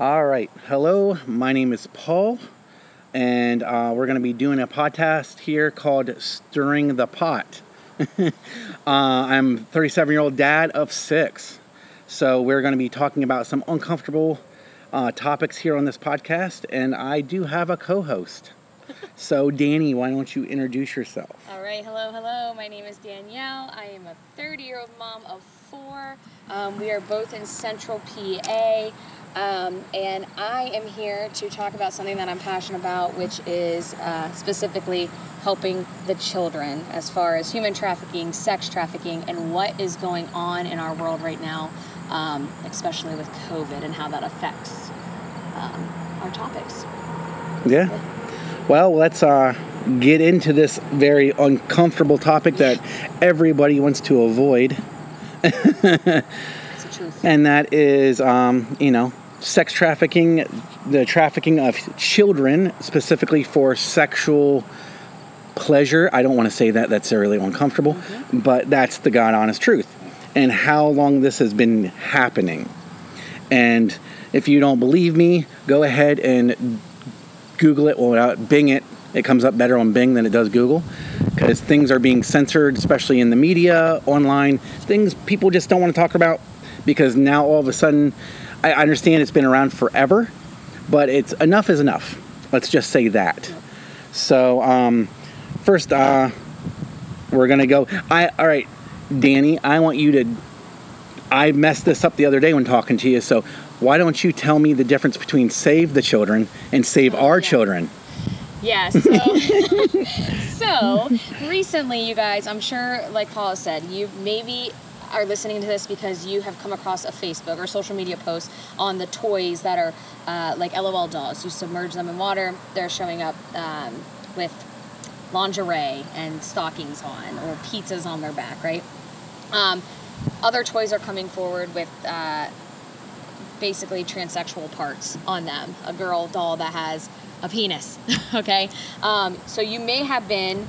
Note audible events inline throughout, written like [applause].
All right. Hello, my name is Paul, and uh, we're going to be doing a podcast here called Stirring the Pot. [laughs] uh, I'm 37 year old dad of six. So, we're going to be talking about some uncomfortable uh, topics here on this podcast, and I do have a co host. [laughs] so, Danny, why don't you introduce yourself? All right, hello, hello. My name is Danielle. I am a 30 year old mom of four. Um, we are both in central PA. Um, and I am here to talk about something that I'm passionate about, which is uh, specifically helping the children as far as human trafficking, sex trafficking, and what is going on in our world right now, um, especially with COVID and how that affects um, our topics. Yeah. Well, let's uh, get into this very uncomfortable topic that everybody wants to avoid. It's the truth. [laughs] and that is, um, you know, sex trafficking, the trafficking of children, specifically for sexual pleasure. I don't want to say that, that's really uncomfortable, but that's the God honest truth. And how long this has been happening. And if you don't believe me, go ahead and Google it or uh, Bing it. It comes up better on Bing than it does Google because things are being censored, especially in the media, online. Things people just don't want to talk about because now all of a sudden, I understand it's been around forever, but it's enough is enough. Let's just say that. So, um, first, uh, we're gonna go. I all right, Danny. I want you to. I messed this up the other day when talking to you. So, why don't you tell me the difference between save the children and save our yeah. children? Yeah, [laughs] so, [laughs] so recently, you guys, I'm sure, like Paula said, you maybe are listening to this because you have come across a Facebook or social media post on the toys that are uh, like LOL dolls. You submerge them in water, they're showing up um, with lingerie and stockings on or pizzas on their back, right? Um, other toys are coming forward with uh, basically transsexual parts on them. A girl doll that has a penis. [laughs] okay, um, so you may have been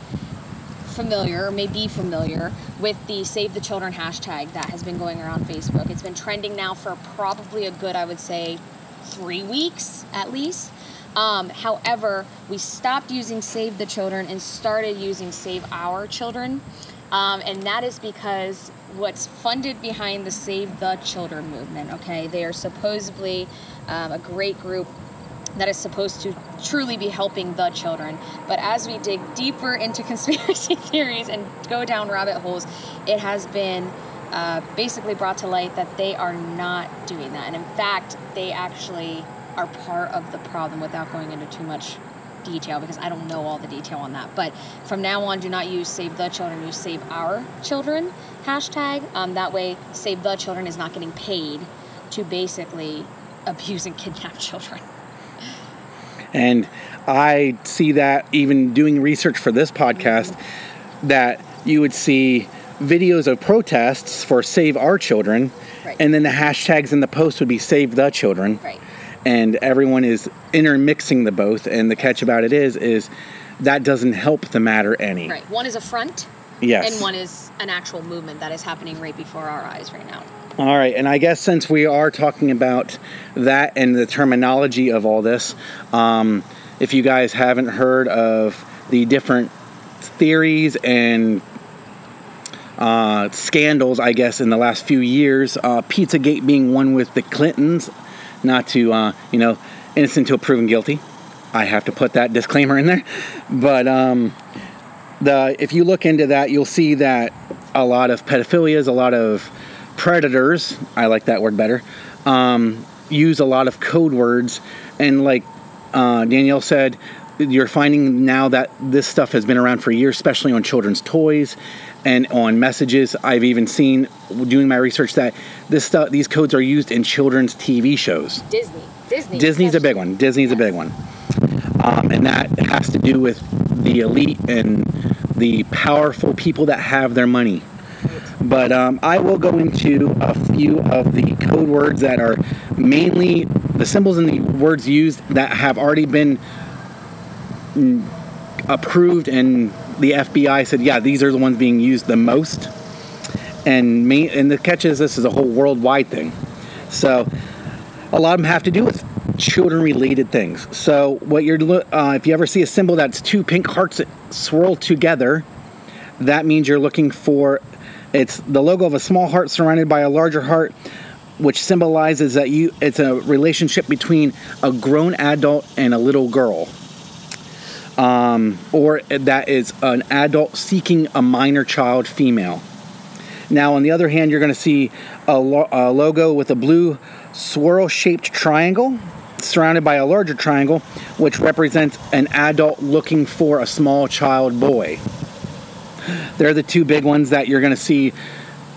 familiar or may be familiar with the Save the Children hashtag that has been going around Facebook. It's been trending now for probably a good, I would say, three weeks at least. Um, however, we stopped using Save the Children and started using Save Our Children. Um, and that is because what's funded behind the Save the Children movement, okay? They are supposedly um, a great group that is supposed to truly be helping the children. But as we dig deeper into [laughs] conspiracy theories and go down rabbit holes, it has been uh, basically brought to light that they are not doing that. And in fact, they actually are part of the problem without going into too much detail because I don't know all the detail on that. But from now on, do not use Save the Children, use Save Our Children hashtag. Um, that way, Save the Children is not getting paid to basically [laughs] abuse and kidnap children. And I see that even doing research for this podcast, that you would see videos of protests for Save Our Children, Right. and then the hashtags in the post would be Save the Children. Right. And everyone is intermixing the both. And the catch about it is, is that doesn't help the matter any. Right. One is a front, Yes. and one is an actual movement that is happening right before our eyes right now. All right, and I guess since we are talking about that and the terminology of all this, um, if you guys haven't heard of the different theories and uh, scandals, I guess, in the last few years, uh, Pizzagate being one with the Clintons, not to, uh, you know, innocent until proven guilty. I have to put that disclaimer in there. But um, the if you look into that, you'll see that a lot of pedophilia is a lot of predators, I like that word better, um, use a lot of code words. And like uh, Danielle said, you're finding now that this stuff has been around for years, especially on children's toys and on messages. I've even seen doing my research that this stuff, these codes are used in children's TV shows. Disney. Disney. Disney's a big one. Disney's a big one. Um, and that has to do with the elite and the powerful people that have their money. But um, I will go into a few of the code words that are mainly the symbols and the words used that have already been approved, and the FBI said, yeah, these are the ones being used the most. And main, and the catch is this is a whole worldwide thing. So a lot of them have to do with children related things. So, what you're uh, if you ever see a symbol that's two pink hearts that swirl together, that means you're looking for it's the logo of a small heart surrounded by a larger heart which symbolizes that you it's a relationship between a grown adult and a little girl. Um, or that is an adult seeking a minor child female. Now on the other hand you're going to see a, lo- a logo with a blue swirl shaped triangle surrounded by a larger triangle which represents an adult looking for a small child boy they're the two big ones that you're going to see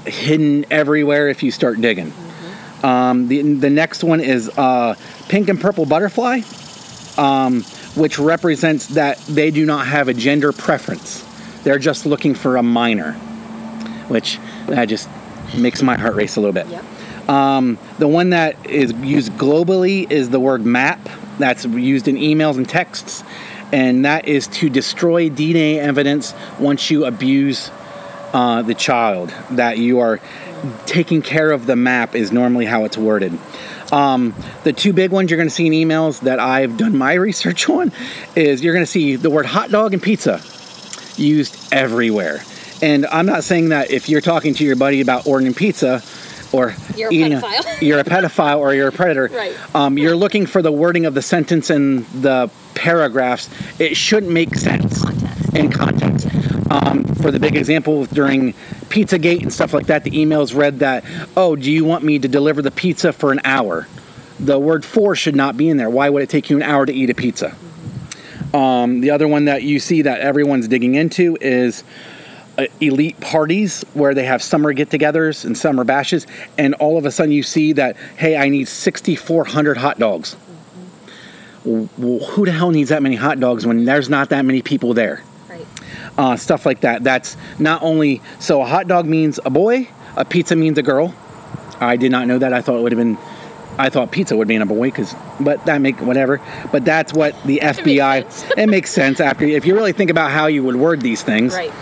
hidden everywhere if you start digging um, the, the next one is uh, pink and purple butterfly, um, which represents that they do not have a gender preference. They're just looking for a minor, which that just makes my heart race a little bit. Yep. Um, the one that is used globally is the word map. That's used in emails and texts, and that is to destroy DNA evidence once you abuse uh, the child. That you are taking care of the map is normally how it's worded. Um, the two big ones you're going to see in emails that I've done my [laughs] research on is you're going to see the word hot dog and pizza used everywhere. And I'm not saying that if you're talking to your buddy about ordering pizza or You're a eating pedophile. [laughs] you're a pedophile or you're a predator. Right. Um, you're looking for the wording of the sentence and the paragraphs. It should make sense Context. in context. Um, for the big example during Pizzagate and stuff like that, the emails read that, "Oh, do you want me to deliver the pizza for an hour?" The word "for" should not be in there. Why would it take you an hour to eat a pizza? Um, the other one that you see that everyone's digging into is uh, elite parties where they have summer get-togethers and summer bashes, and all of a sudden you see that, hey, I need 6,400 hot dogs. Well, who the hell needs that many hot dogs when there's not that many people there? Right. uh, stuff like that. That's not only so a hot dog means a boy, a pizza means a girl. I did not know that. I thought it would have been. I thought pizza would be a boy, because but that make whatever. But that's what the FBI. sense. [laughs] it makes sense after if you really think about how you would word these things. Right.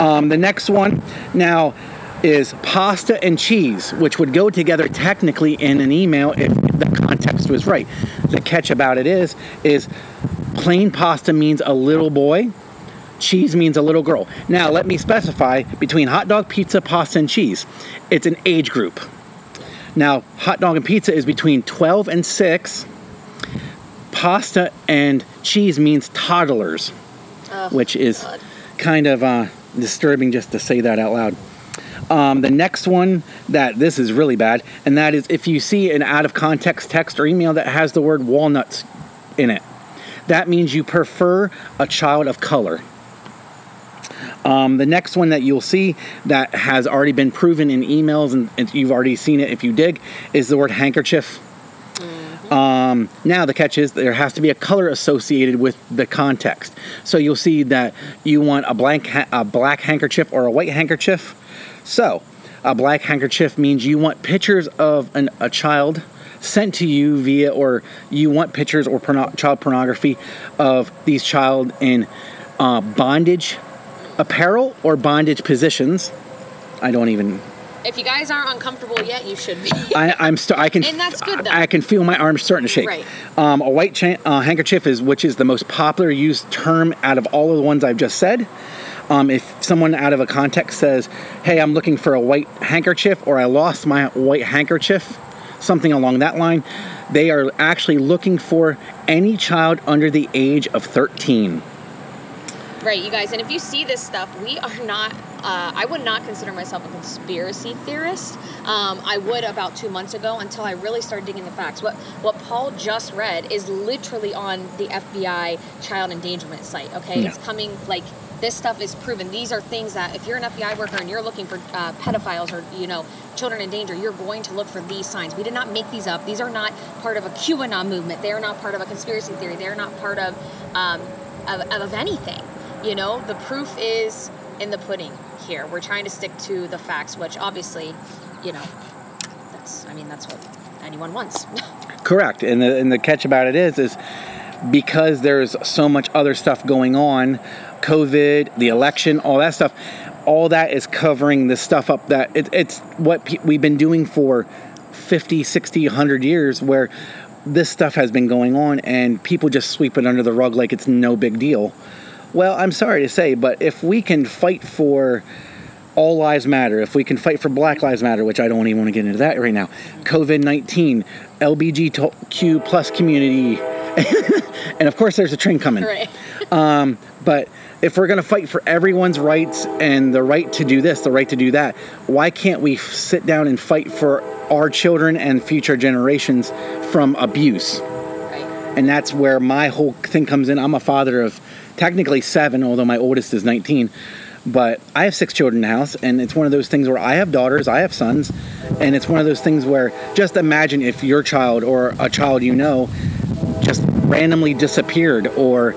Um, the next one now is pasta and cheese, which would go together technically in an email if the context was right. The catch about it is, is plain pasta means a little boy, cheese means a little girl. Now let me specify between hot dog, pizza, pasta, and cheese. It's an age group. Now hot dog and pizza is between 12 and 6. Pasta and cheese means toddlers Oh, which is God. kind of uh, disturbing just to say that out loud. Um, the next one that this is really bad, and that is if you see an out of context text or email that has the word walnuts in it, that means you prefer a child of color. Um, the next one that you'll see that has already been proven in emails and, and you've already seen it if you dig is the word handkerchief. Um, now the catch is there has to be a color associated with the context. So you'll see that you want a blank ha- a black handkerchief or a white handkerchief. So a black handkerchief means you want pictures of an, a child sent to you via or you want pictures or porno- child pornography of these child in uh, bondage apparel or bondage positions. I don't even If you guys aren't uncomfortable yet, you should be. I, I'm st- I can [laughs] And that's good, though. I, I can feel my arms starting to shake. Right. Um, a white cha- uh, handkerchief is which is the most popular used term out of all of the ones I've just said. Um, if someone out of a context says, "Hey, I'm looking for a white handkerchief," or "I lost my white handkerchief," something along that line, they are actually looking for any child under the age of 13. Right, you guys, and if you see this stuff, we are not. Uh, I would not consider myself a conspiracy theorist. Um, I would about two months ago until I really started digging the facts. What what Paul just read is literally on the FBI child endangerment site. Okay, Yeah. it's coming like this stuff is proven. These are things that if you're an FBI worker and you're looking for uh, pedophiles or you know children in danger, you're going to look for these signs. We did not make these up. These are not part of a QAnon movement. They are not part of a conspiracy theory. They are not part of um, of, of anything. You know, the proof is in the pudding here. We're trying to stick to the facts, which obviously, you know, that's, I mean, that's what anyone wants. [laughs] Correct. And the, and the catch about it is, is because there's so much other stuff going on, COVID, the election, all that stuff, all that is covering this stuff up that it, it's what pe- we've been doing for 50, 60, 100 years where this stuff has been going on and people just sweep it under the rug like it's no big deal. Well, I'm sorry to say, but if we can fight for all lives matter, if we can fight for Black Lives Matter, which I don't even want to get into that right now, COVID 19, LBGQ plus community, [laughs] and of course there's a train coming. Right. [laughs] Um, but if we're going to fight for everyone's rights and the right to do this, the right to do that, why can't we f- sit down and fight for our children and future generations from abuse? Right. And that's where my whole thing comes in. I'm a father of technically seven, although my oldest is 19. But I have six children in the house, and it's one of those things where I have daughters, I have sons, and it's one of those things where just imagine if your child or a child you know just randomly disappeared or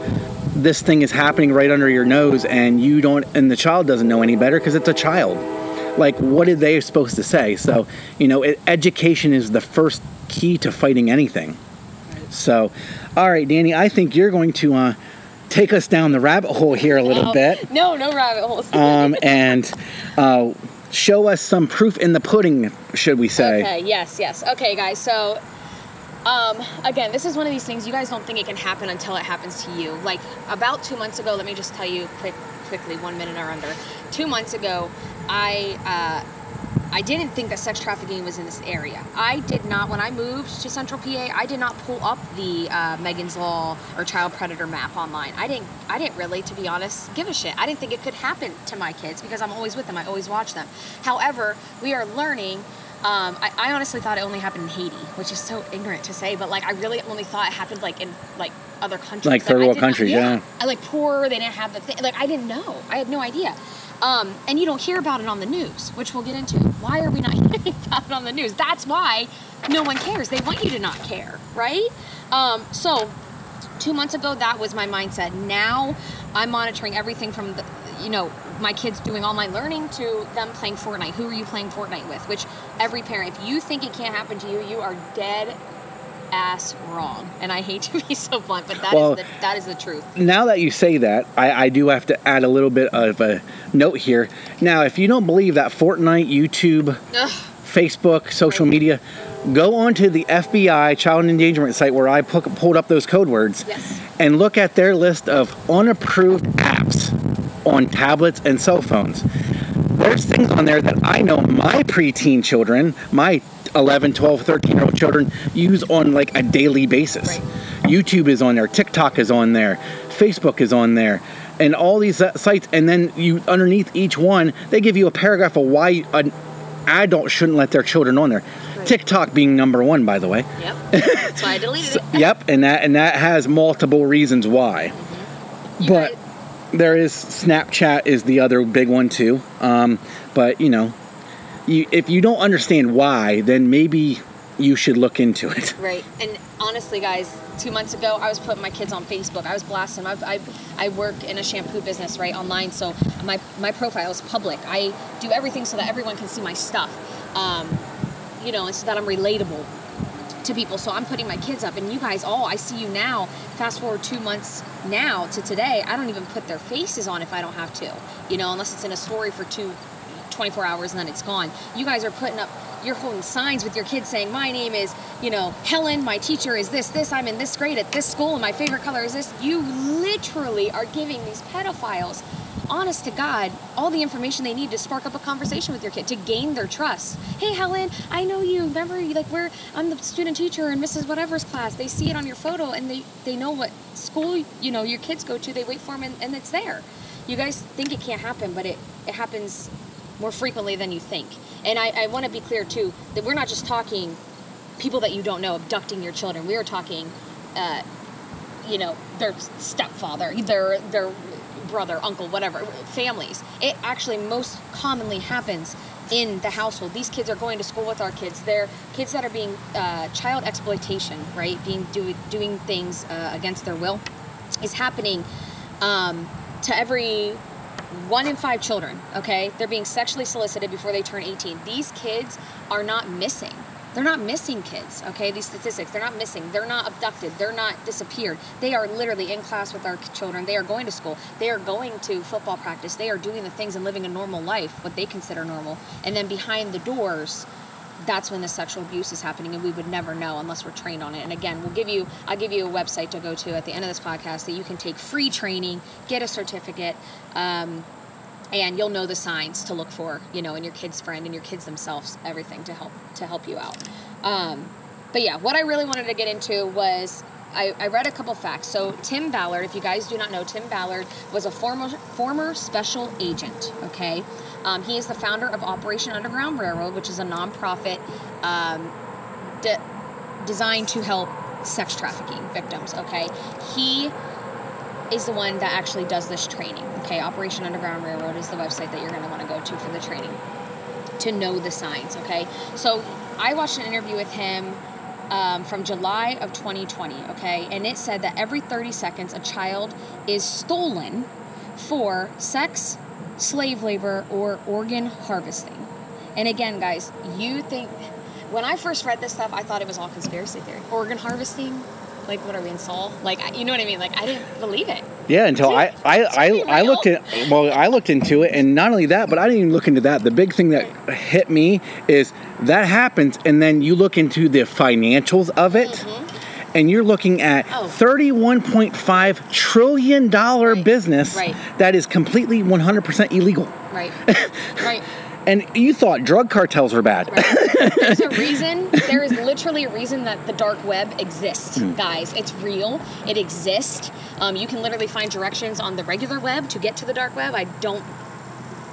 this thing is happening right under your nose and you don't and the child doesn't know any better because it's a child like what are they supposed to say so you know it, education is the first key to fighting anything so all right danny i think you're going to uh, take us down the rabbit hole here a little No. bit No, no rabbit holes. [laughs] um, and uh, show us some proof in the pudding should we say Okay, yes, yes. Okay, guys, so um, again, this is one of these things you guys don't think it can happen until it happens to you. Like about two months ago, let me just tell you quick, quickly, one minute or under. Two months ago, I uh, I didn't think that sex trafficking was in this area. I did not, when I moved to Central PA, I did not pull up the uh, Megan's Law or child predator map online. I didn't, I didn't really, to be honest, give a shit. I didn't think it could happen to my kids because I'm always with them. I always watch them. However, we are learning. Um, I, I honestly thought it only happened in Haiti, which is so ignorant to say, but like I really only thought it happened like in like other countries, Like third I world countries, yeah. I like poor. They didn't have the thing. Like I didn't know. I had no idea. Um, and you don't hear about it on the news, which we'll get into. Why are we not [laughs] hearing about it on the news? That's why no one cares. They want you to not care, right? Um, so two months ago, that was my mindset. Now I'm monitoring everything from the, you know, my kids doing online learning to them playing Fortnite. Who are you playing Fortnite with? Which every parent, if you think it can't happen to you, you are dead ass wrong. And I hate [laughs] to be so blunt, but that is Well- the that is the truth. now that you say that, I, I do have to add a little bit of a note here. Now, if you don't believe that Fortnite, YouTube, Ugh. Facebook, social media, go onto the FBI child endangerment site where I pu- pulled up those code words Yes. and look at their list of unapproved apps on tablets and cell phones. There's things on there that I know my preteen children, my 11, 12, 13 year old children use on like a daily basis. Right. YouTube is on there, TikTok is on there, Facebook is on there, and all these uh, sites. And then you underneath each one, they give you a paragraph of why an adult shouldn't let their children on there. Right. TikTok being number one, by the way. Yep. [laughs] That's why I deleted it. Yep, and that and that has multiple reasons why. You but guys- there is Snapchat is the other big one too. Um, but you know, you, if you don't understand why, then maybe you should look into it. Right. And honestly, guys, two months ago, I was putting my kids on Facebook. I was blasting. I, I, I work in a shampoo business, right, online. So my, my profile is public. I do everything so that everyone can see my stuff, um, you know, and so that I'm relatable to people. So I'm putting my kids up, and you guys all, I see you now. Fast forward two months now to today, I don't even put their faces on if I don't have to, you know, unless it's in a story for two, 24 hours and then it's gone. You guys are putting up, you're holding signs with your kids saying, My name is, you know, Helen, my teacher is this, this, I'm in this grade at this school, and my favorite color is this. You literally are giving these pedophiles honest to God, all the information they need to spark up a conversation with your kid to gain their trust. Hey, Helen, I know you. Remember, you like we're I'm the student teacher in Mrs. Whatever's class. They see it on your photo and they they know what school you know your kids go to. They wait for them and, and it's there. You guys think it can't happen, but it it happens more frequently than you think. And I, I want to be clear too that we're not just talking people that you don't know abducting your children. We are talking. Uh, you know their stepfather their their brother uncle whatever families it actually most commonly happens in the household these kids are going to school with our kids they're kids that are being uh, child exploitation right being do, doing things uh, against their will is happening um, to every one in five children okay? They're being sexually solicited before they turn 18 these kids are not missing. They're not missing kids okay? These statistics they're not missing. They're not abducted. They're not disappeared. They are literally in class with our children. They are going to school. They are going to football practice. They are doing the things and living a normal life what they consider normal. And then behind the doors that's when the sexual abuse is happening and we would never know unless we're trained on it. And again we'll give you i'll give you a website to go to at the end of this podcast that you can take free training get a certificate um, and you'll know the signs to look for you know in your kid's friend and your kids themselves everything to help to help you out. Um, but yeah what i really wanted to get into was I, I read a couple facts. So Tim Ballard, if you guys do not know, Tim Ballard was a former former special agent. Okay, um, he is the founder of Operation Underground Railroad, which is a nonprofit um, de- designed to help sex trafficking victims. Okay, he is the one that actually does this training. Okay, Operation Underground Railroad is the website that you're going to want to go to for the training to know the signs. Okay, so I watched an interview with him um, from July of 2020, okay? And it said that every 30 seconds a child is stolen for sex, slave labor, or organ harvesting. And again, guys, you think, when I first read this stuff, I thought it was all conspiracy theory. Organ harvesting? Like, what are we in Saul? Like, you know what I mean? Like, I didn't believe it. Yeah, until I I, I, I looked at well I looked into it and not only that, but I didn't even look into that. The big thing that hit me is that happens and then you look into the financials of it. Mm-hmm. And you're looking at oh. $31.5 trillion right. business right. that is completely 100% illegal. Right. [laughs] right. And you thought drug cartels were bad. Right. There's a [laughs] reason. There is literally a reason that the dark web exists, mm. guys. It's real. It exists. Um, you can literally find directions on the regular web to get to the dark web. I don't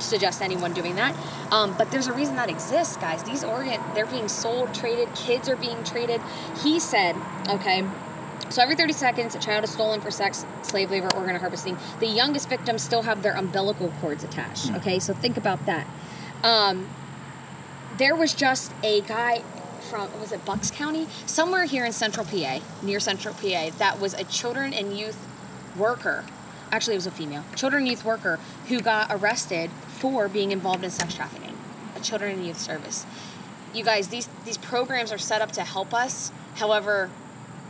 suggest anyone doing that. Um, but there's a reason that exists, guys. These organ, they're being sold, traded. Kids are being traded. He said, okay. So every 30 seconds, a child is stolen for sex, slave labor, organ harvesting. The youngest victims still have their umbilical cords attached. Hmm. Okay, so think about that. Um, there was just a guy from was it Bucks County, somewhere here in Central PA, near Central PA, that was a children and youth worker. Actually, it was a female children and youth worker who got arrested for being involved in sex trafficking. A children and youth service. You guys, these these programs are set up to help us. However,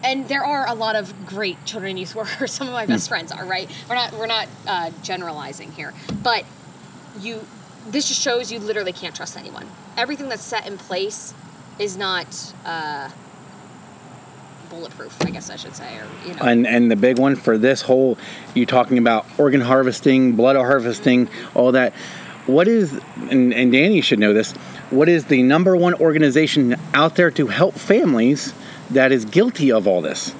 and there are a lot of great children and youth [laughs] workers. Some of my best hmm. friends are right. We're not we're not uh, generalizing here, but you this just shows you literally can't trust anyone. Everything that's set in place is not uh, bulletproof, I guess I should say, or you know. And and the big one for this whole, you talking about organ harvesting, blood harvesting, all that. What is and, and Danny should know this. What is the number one organization out there to help families that is guilty of all this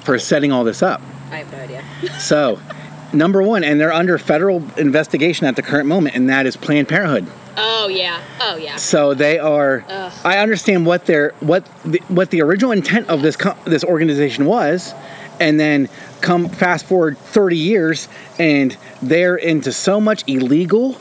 for setting all this up? I have no idea. so [laughs] number one, and they're under federal investigation at the current moment, and that is Planned Parenthood. Oh yeah, oh yeah. So they are. Ugh. I understand what their what the, what the original intent of this this organization was, and then come fast forward thirty years, and they're into so much illegal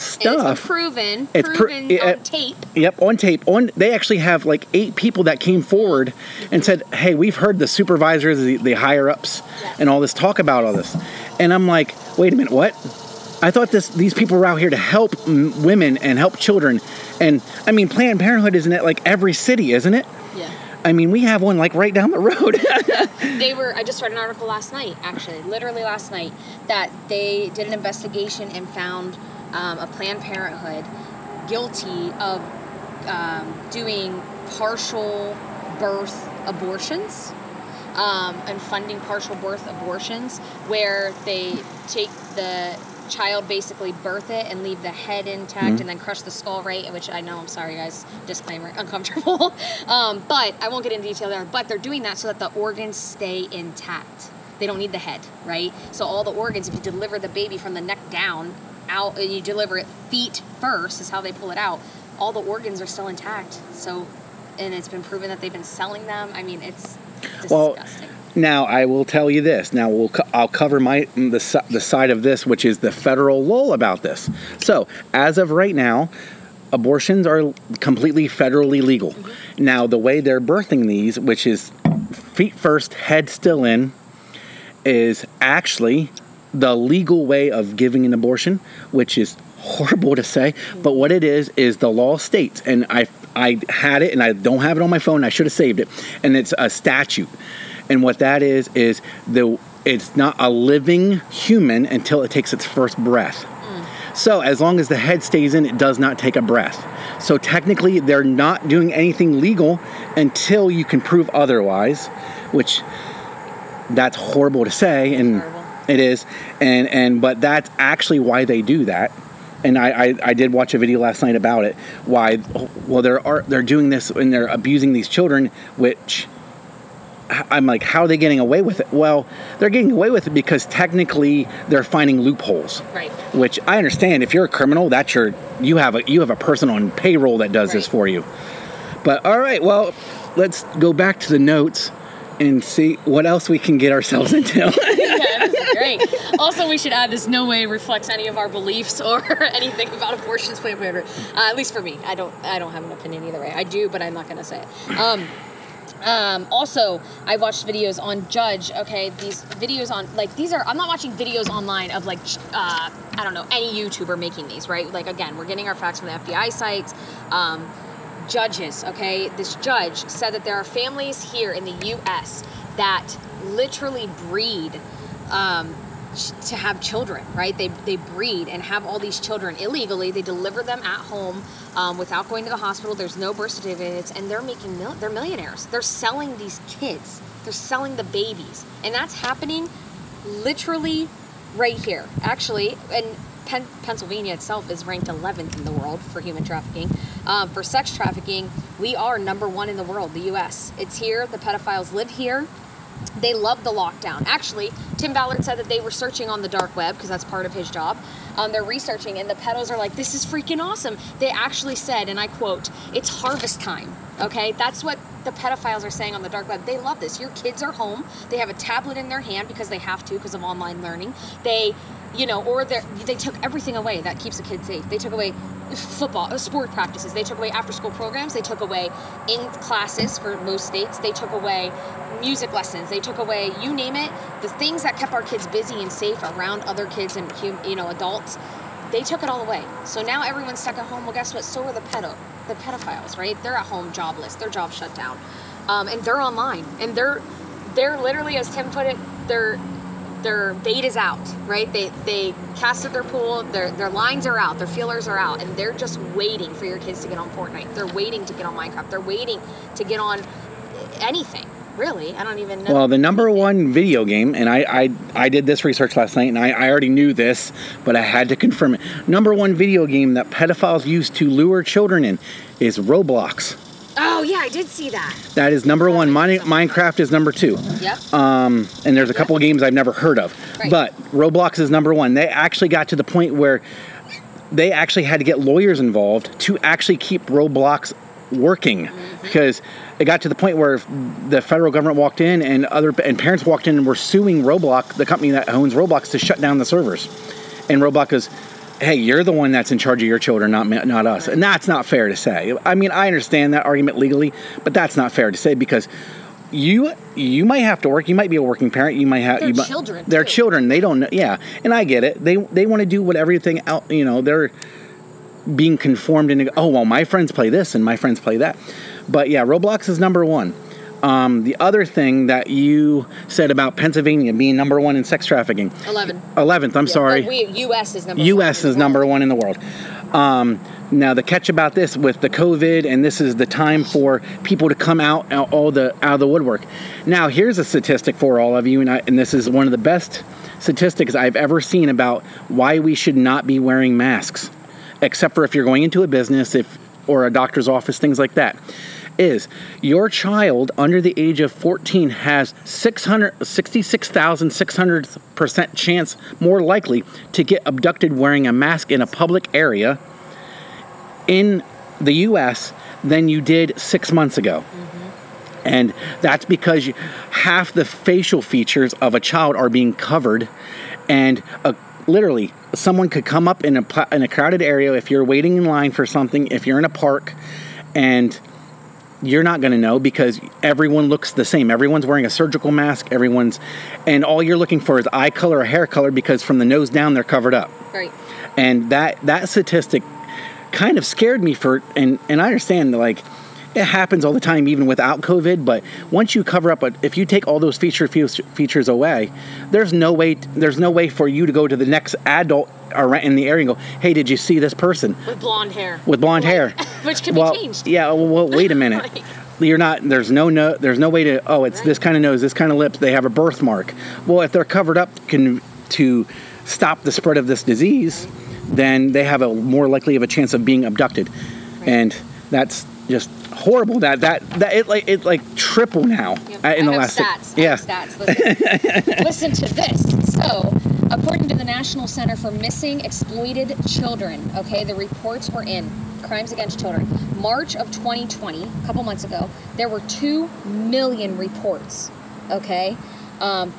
stuff. It's proven. It's proven pr- on tape. Yep, on tape. On they actually have like eight people that came forward mm-hmm. and said, "Hey, we've heard the supervisors, the, the higher ups, yes. and all this talk about all this." And I'm like, "Wait a minute, what?" I thought this these people were out here to help m- women and help children, and I mean, Planned Parenthood isn't it like every city, isn't it? Yeah. I mean, we have one like right down the road. [laughs] they were. I just read an article last night, actually, literally last night, that they did an investigation and found um, a Planned Parenthood guilty of um, doing partial birth abortions um, and funding partial birth abortions where they take the child basically birth it and leave the head intact mm-hmm. and then crush the skull right? Which i know i'm sorry guys. Disclaimer [laughs] uncomfortable. Um, but i won't get into detail there. But they're doing that so that the organs stay intact. They don't need the head right? So all the organs if you deliver the baby from the neck down out and you deliver it feet first is how they pull it out all the organs are still intact so and it's been proven that they've been selling them i mean it's disgusting well, now I will tell you this. Now we'll co- I'll cover my the the side of this, which is the federal law about this. So as of right now, abortions are completely federally legal. Mm-hmm. Now the way they're birthing these, which is feet first, head still in, is actually the legal way of giving an abortion, which is horrible to say, but what it is is the law states, and I I had it and I don't have it on my phone. I should have saved it, and it's a statute, and what that is is the it's not a living human until it takes its first breath. So as long as the head stays in, it does not take a breath. So technically, they're not doing anything legal until you can prove otherwise, which that's horrible to say, and Horrible. It is, and and but that's actually why they do that. And I, I, I did watch a video last night about it. Why? Well, they're are, they're doing this and they're abusing these children, which I'm like, how are they getting away with it? Well, they're getting away with it because technically they're finding loopholes. Right. Which I understand. If you're a criminal, that's your you have a you have a person on payroll that does this for you. But all right, well, let's go back to the notes and see what else we can get ourselves into. [laughs] yeah, great. Also, we should add this no way reflects any of our beliefs [laughs] or anything about abortions, plan, whatever. Uh, at least for me, I don't. I don't have an opinion either way. I do, but I'm not going to say it. Um, um, also, I watched videos on Judge. Okay, these videos on like these are. I'm not watching videos online of like uh, I don't know any YouTuber making these. Right? Like again, we're getting our facts from the FBI sites. Um, judges, okay? This judge said that there are families here in the US that literally breed um, to have children, right? They, they breed and have all these children illegally. They deliver them at home um, without going to the hospital. There's no birth certificates, and they're making mil- they're millionaires. They're selling these kids. They're selling the babies, and that's happening literally right here. Actually, and Pen- Pennsylvania itself is ranked 11th in the world for human trafficking. Um, for sex trafficking, we are number one in the world, the U.S. It's here. The pedophiles live here. They love the lockdown. Actually, Tim Ballard said that they were searching on the dark web because that's part of his job. Um, they're researching, and the pedos are like, "This is freaking awesome." They actually said, and I quote, "It's harvest time." Okay, that's what the pedophiles are saying on the dark web. They love this. Your kids are home. They have a tablet in their hand because they have to because of online learning. They, you know, or they they took everything away that keeps a kid safe. They took away football, uh, sport practices. They took away after school programs. They took away in classes for most states. They took away music lessons. They took away you name it. The things that kept our kids busy and safe around other kids and you know adults. They took it all away. So now everyone's stuck at home. Well, guess what? So are the pedo, the pedophiles, right? They're at home jobless. Their jobs shut down, um, and they're online. And they're they're literally, as Tim put it, they're their bait is out, right? They they casted their pool, their their lines are out, their feelers are out, and they're just waiting for your kids to get on Fortnite. They're waiting to get on Minecraft. They're waiting to get on anything. Really, I don't even know. Well, the number one video game, and I, I, I did this research last night, and I, I already knew this, but I had to confirm it. Number one video game that pedophiles use to lure children in is Roblox. oh yeah, I did see that. That is number one. Mine, Minecraft is number two. Yep. Um, and there's a couple of games I've never heard of. Right. But Roblox is number one. They actually got to the point where they actually had to get lawyers involved to actually keep Roblox working Mm-hmm. because it got to the point where the federal government walked in and other and parents walked in and were suing Roblox, the company that owns Roblox, to shut down the servers. And Roblox goes, "Hey, you're the one that's in charge of your children, not me- not us." And that's not fair to say. I mean, I understand that argument legally, but that's not fair to say because you you might have to work. You might be a working parent. You might have They're you might- children, They're too. children. They don't know. Yeah, and I get it. They they want to do what everything out. You know, they're being conformed into. Oh well, my friends play this and my friends play that. But yeah, Roblox is number one. Um, the other thing that you said about Pennsylvania being number one in sex trafficking, Eleven. 11th. I'm sorry. But we U.S. is number. U.S. one. is number one in the world. Um, now the catch about this with the COVID, and this is the time for people to come out out- all the out of the woodwork. Now here's a statistic for all of you, and, I, and this is one of the best statistics I've ever seen about why we should not be wearing masks, except for if you're going into a business, if or a doctor's office, things like that. Is your child under the age of 14 has 666,600% chance more likely to get abducted wearing a mask in a public area in the US than you did six months ago. And that's because half the facial features of a child are being covered, and uh, literally, someone could come up in a in a crowded area if you're waiting in line for something, if you're in a park, and you're not going to know because everyone looks the same. Everyone's wearing a surgical mask. Everyone's, and all you're looking for is eye color or hair color because from the nose down they're covered up Right. and that that statistic kind of scared me for and and I understand like it happens all the time, even without COVID. But once you cover up, a, if you take all those feature features away, there's no way. There's no way for you to go to the next adult in the area and go, "Hey, did you see this person with blonde hair?" With blonde like, hair, [laughs] which can well, be changed. Yeah. Well, wait a [laughs] minute. like, you're not there's no no there's no way to oh it's right. this kind of nose this kind of lips they have a birthmark well if they're covered up can to stop the spread of this disease then they have a more likely of a chance of being abducted right. and that's just horrible. That that that it like it like triple now yep. in the last stats. yeah. stats. Listen, [laughs] listen to this. So according to the national center for missing exploited children okay the reports were in crimes against children march of 2020 a couple months ago there were 2 million reports okay um,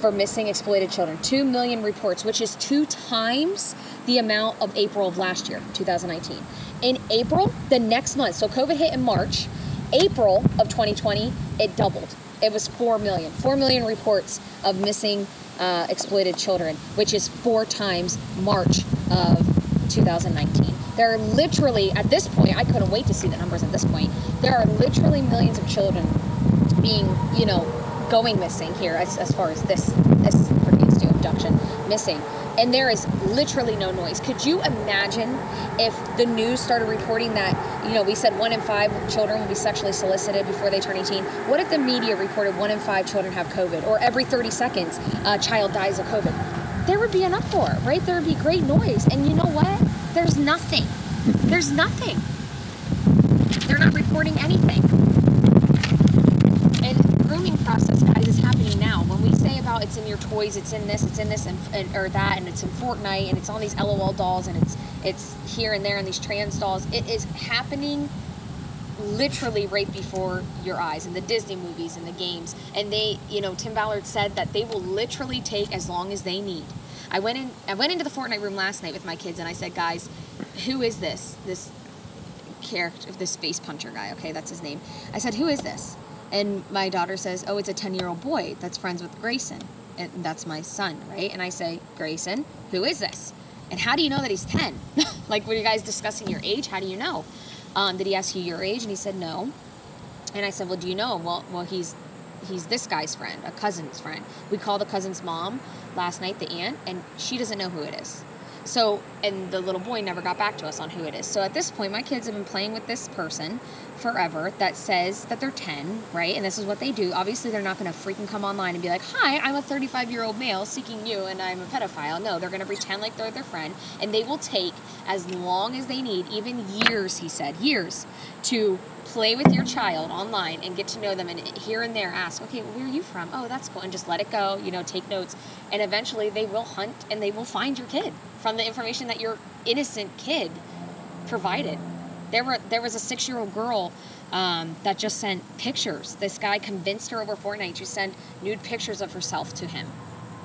for missing exploited children. 2 million reports which is two times the amount of april of last year 2019 in April, the next month, so COVID hit in March, April of 2020, it doubled. It was 4 million. 4 million reports of missing uh, exploited children, which is four times March of 2019. There are literally, at this point, I couldn't wait to see the numbers at this point. There are literally millions of children being, you know, going missing here as, as far as this, this pertains to abduction, missing and there is literally no noise. Could you imagine if the news started reporting that, you know, we said one in five children will be sexually solicited before they turn 18? What if the media reported one in five children have COVID, or every 30 seconds a child dies of COVID? There would be an uproar, right? There would be great noise. And you know what? There's nothing. There's nothing. They're not reporting anything. And grooming process, guys, is happening now. When we about it's in your toys, it's in this, it's in this, and, and, or that, and it's in Fortnite, and it's on these LOL dolls, and it's it's here and there in these trans dolls. It is happening literally right before your eyes in the Disney movies and the games. And they, you know, Tim Ballard said that they will literally take as long as they need. I went in I went into the Fortnite room last night with my kids and I said, "Guys, who is this? This character, this face puncher guy, okay? That's his name." I said, "Who is this?" And my daughter says, Oh, it's a 10 year old boy that's friends with Grayson. And that's my son, right? And I say, Grayson, who is this? And how do you know that he's 10? [laughs] like, were you guys discussing your age? How do you know? Um, did he ask you your age? And he said, No. And I said, Well, do you know him? Well, well he's he's this guy's friend, a cousin's friend. We called the cousin's mom last night, the aunt, and she doesn't know who it is. So, and the little boy never got back to us on who it is. So at this point, my kids have been playing with this person forever that says that they're 10, right? And this is what they do. Obviously, they're not going to freaking come online and be like, Hi, I'm a 35 year old male seeking you and I'm a pedophile. No, they're going to pretend like they're their friend and they will take as long as they need, even years, he said, years, to play with your child online and get to know them and here and there ask, okay, where are you from? Oh, that's cool. And just let it go, you know, take notes. And eventually they will hunt and they will find your kid from the information that your innocent kid provided. There were there was a six year old girl um, that just sent pictures. This guy convinced her over Fortnite to send nude pictures of herself to him.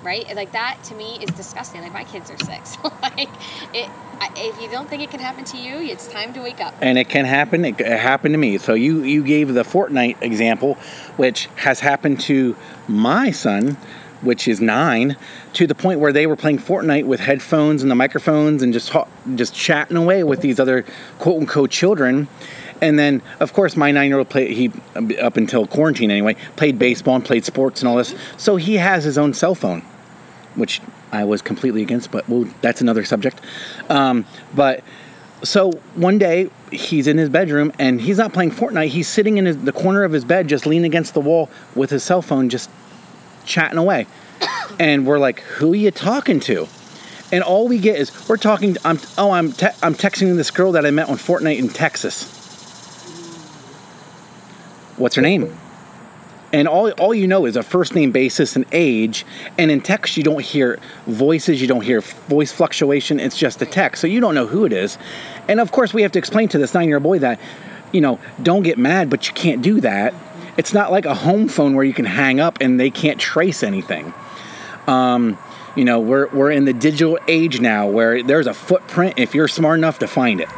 Right? Like that to me is disgusting. Like my kids are six. [laughs] like it, if you don't think it can happen to you, it's time to wake up. And it can happen. It, happened to me. So you you gave the Fortnite example, which has happened to my son which is nine, to the point where they were playing Fortnite with headphones and the microphones and just just chatting away with these other quote unquote children. And then, of course, my nine-year-old played. He up until quarantine anyway played baseball and played sports and all this. So he has his own cell phone, which I was completely against. But well, that's another subject. Um, but so one day he's in his bedroom and he's not playing Fortnite. He's sitting in his, the corner of his bed, just leaning against the wall with his cell phone, just chatting away. And we're like, who are you talking to? And all we get is we're talking. I'm oh I'm te- I'm texting this girl that I met on Fortnite in Texas. What's her name? And all all you know is a first name basis and age. And in text you don't hear voices, you don't hear voice fluctuation. It's just a text, so you don't know who it is. And of course we have to explain to this nine year old boy that, you know, don't get mad, but you can't do that it's not like a home phone where you can hang up and they can't trace anything. Um, you know, we're, we're in the digital age now where there's a footprint if you're smart enough to find it.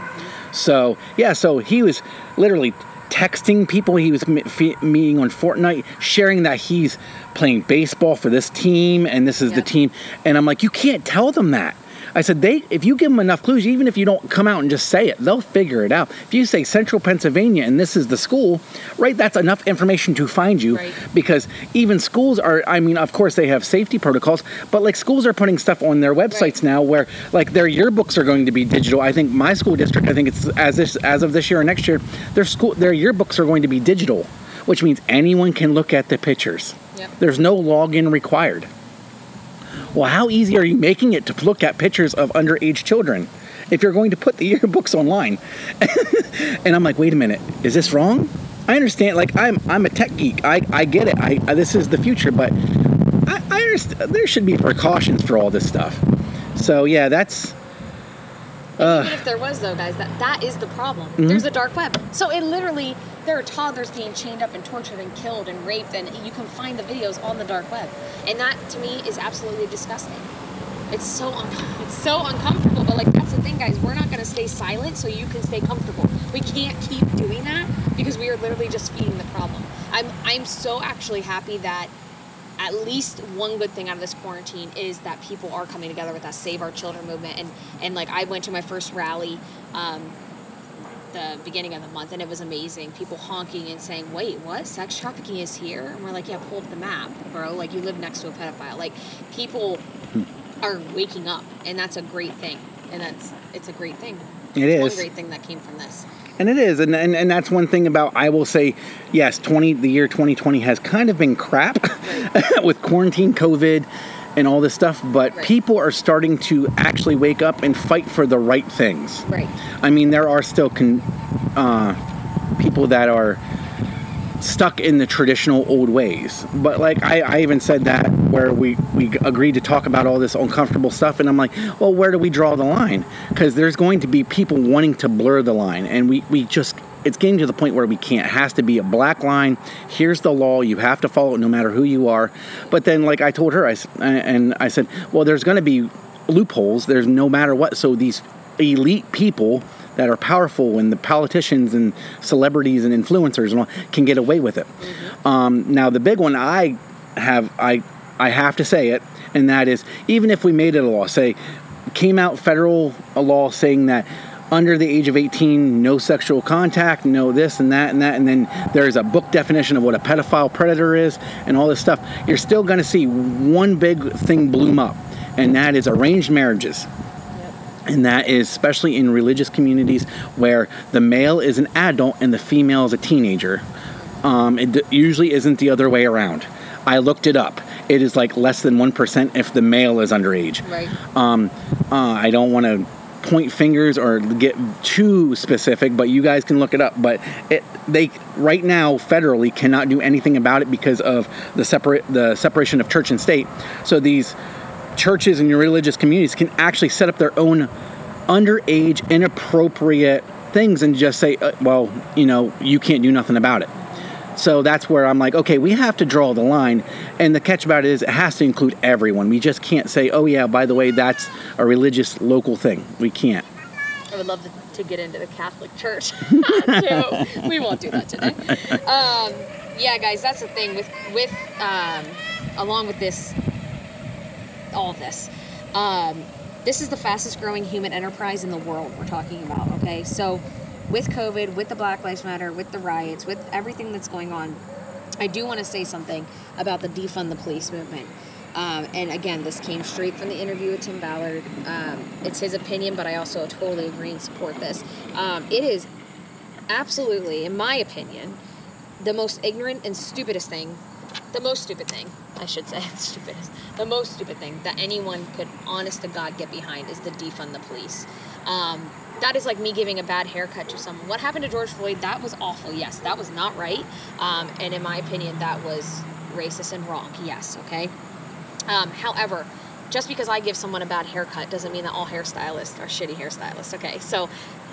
So, yeah, so he was literally texting people he was meeting on Fortnite, sharing that he's playing baseball for this team and this is the team. And I'm like, you can't tell them that. I said they if you give them enough clues, even if you don't come out and just say it, they'll figure it out. If you say Central Pennsylvania and this is the school, right? That's enough information to find you Right. because even schools are. I mean, of course they have safety protocols, but like schools are putting stuff on their websites Right. now where like their yearbooks are going to be digital. I think my school district, I think it's as this as of this year or next year, their school their yearbooks are going to be digital, which means anyone can look at the pictures. Yep. There's no login required. Well, how easy are you making it to look at pictures of underage children if you're going to put the [laughs] yearbooks online? [laughs] and I'm like, wait a minute, is this wrong? I understand. Like, I'm I'm a tech geek. I, I get it. I, I this is the future, but I, I understand there should be precautions for all this stuff. So yeah, that's Even if there was though, guys, that that is the problem. Mm-hmm. There's a dark web. So it literally there are toddlers being chained up and tortured and killed and raped and you can find the videos on the dark web. And that to me is absolutely disgusting. It's so un- [laughs] it's so uncomfortable, but like that's the thing guys, we're not to stay silent so you can stay comfortable. We can't keep doing that because we are literally just feeding the problem. I'm I'm so actually happy that at least one good thing out of this quarantine is that people are coming together with that Save Our Children movement. And, and like, I went to my first rally um, the beginning of the month, and it was amazing. People honking and saying, Wait, what? Sex trafficking is here? And we're like, Yeah, pull up the map, bro. Like, you live next to a pedophile. Like, people hmm. are waking up, and that's a great thing. And that's, it's a great thing. It it's is. one great thing that came from this. And it is, and, and and that's one thing about I will say, yes, twenty the year twenty twenty has kind of been crap [laughs] with quarantine, COVID, and all this stuff. But Right. people are starting to actually wake up and fight for the right things. Right. I mean, there are still con- uh, people that are stuck in the traditional old ways. But like I, I even said that where we we agreed to talk about all this uncomfortable stuff, and I'm like, well, where do we draw the line? Because there's going to be people wanting to blur the line, and we we just. It's getting to the point where we can't. It has to be a black line. Here's the law. You have to follow it no matter who you are. But then, like I told her, I, and I said, well, there's going to be loopholes. There's no matter what. So these elite people that are powerful and the politicians and celebrities and influencers and all can get away with it. Um, now the big one I have I I have to say it, and that is even if we made it a law, say came out federal a law saying that under the age of 18 no sexual contact no this and that and that and then there's a book definition of what a pedophile predator is and all this stuff you're still going to see one big thing bloom up and that is arranged marriages and that is especially in religious communities where the male is an adult and the female is a teenager. Um, it d- usually isn't the other way around. I looked it up. It is like less than one percent if the male is underage. Right. Um, uh, I don't want to point fingers or get too specific, but you guys can look it up. But it, they right now federally cannot do anything about it because of the separate the separation of church and state. So these churches and your religious communities can actually set up their own underage, inappropriate things and just say, uh, well, you know, you can't do nothing about it. So that's where I'm like, okay, we have to draw the line. And the catch about it is it has to include everyone. We just can't say, oh, yeah, by the way, that's a religious local thing. We can't. I would love to, get into the Catholic Church [laughs] too. we won't do that today. Um, yeah, guys, that's the thing with with um, along with this, all of this. Um, this is the fastest growing human enterprise in the world. We're talking about. Okay, so with COVID, with the Black Lives Matter, with the riots, with everything that's going on, I do want to say something about the defund the police movement. Um, and again, this came straight from the interview with Tim Ballard. Um, it's his opinion, but I also totally agree and support this. Um, it is absolutely, in my opinion, the most ignorant and stupidest thing, the most stupid thing, I should say, [laughs] stupidest, the most stupid thing that anyone could, honest to God, get behind is the defund the police. Um, that is like me giving a bad haircut to someone. What happened to George Floyd? That was awful. Yes, that was not right. Um, and in my opinion, that was racist and wrong. Yes, okay. Um, however, just because I give someone a bad haircut doesn't mean that all hairstylists are shitty hairstylists. Okay, so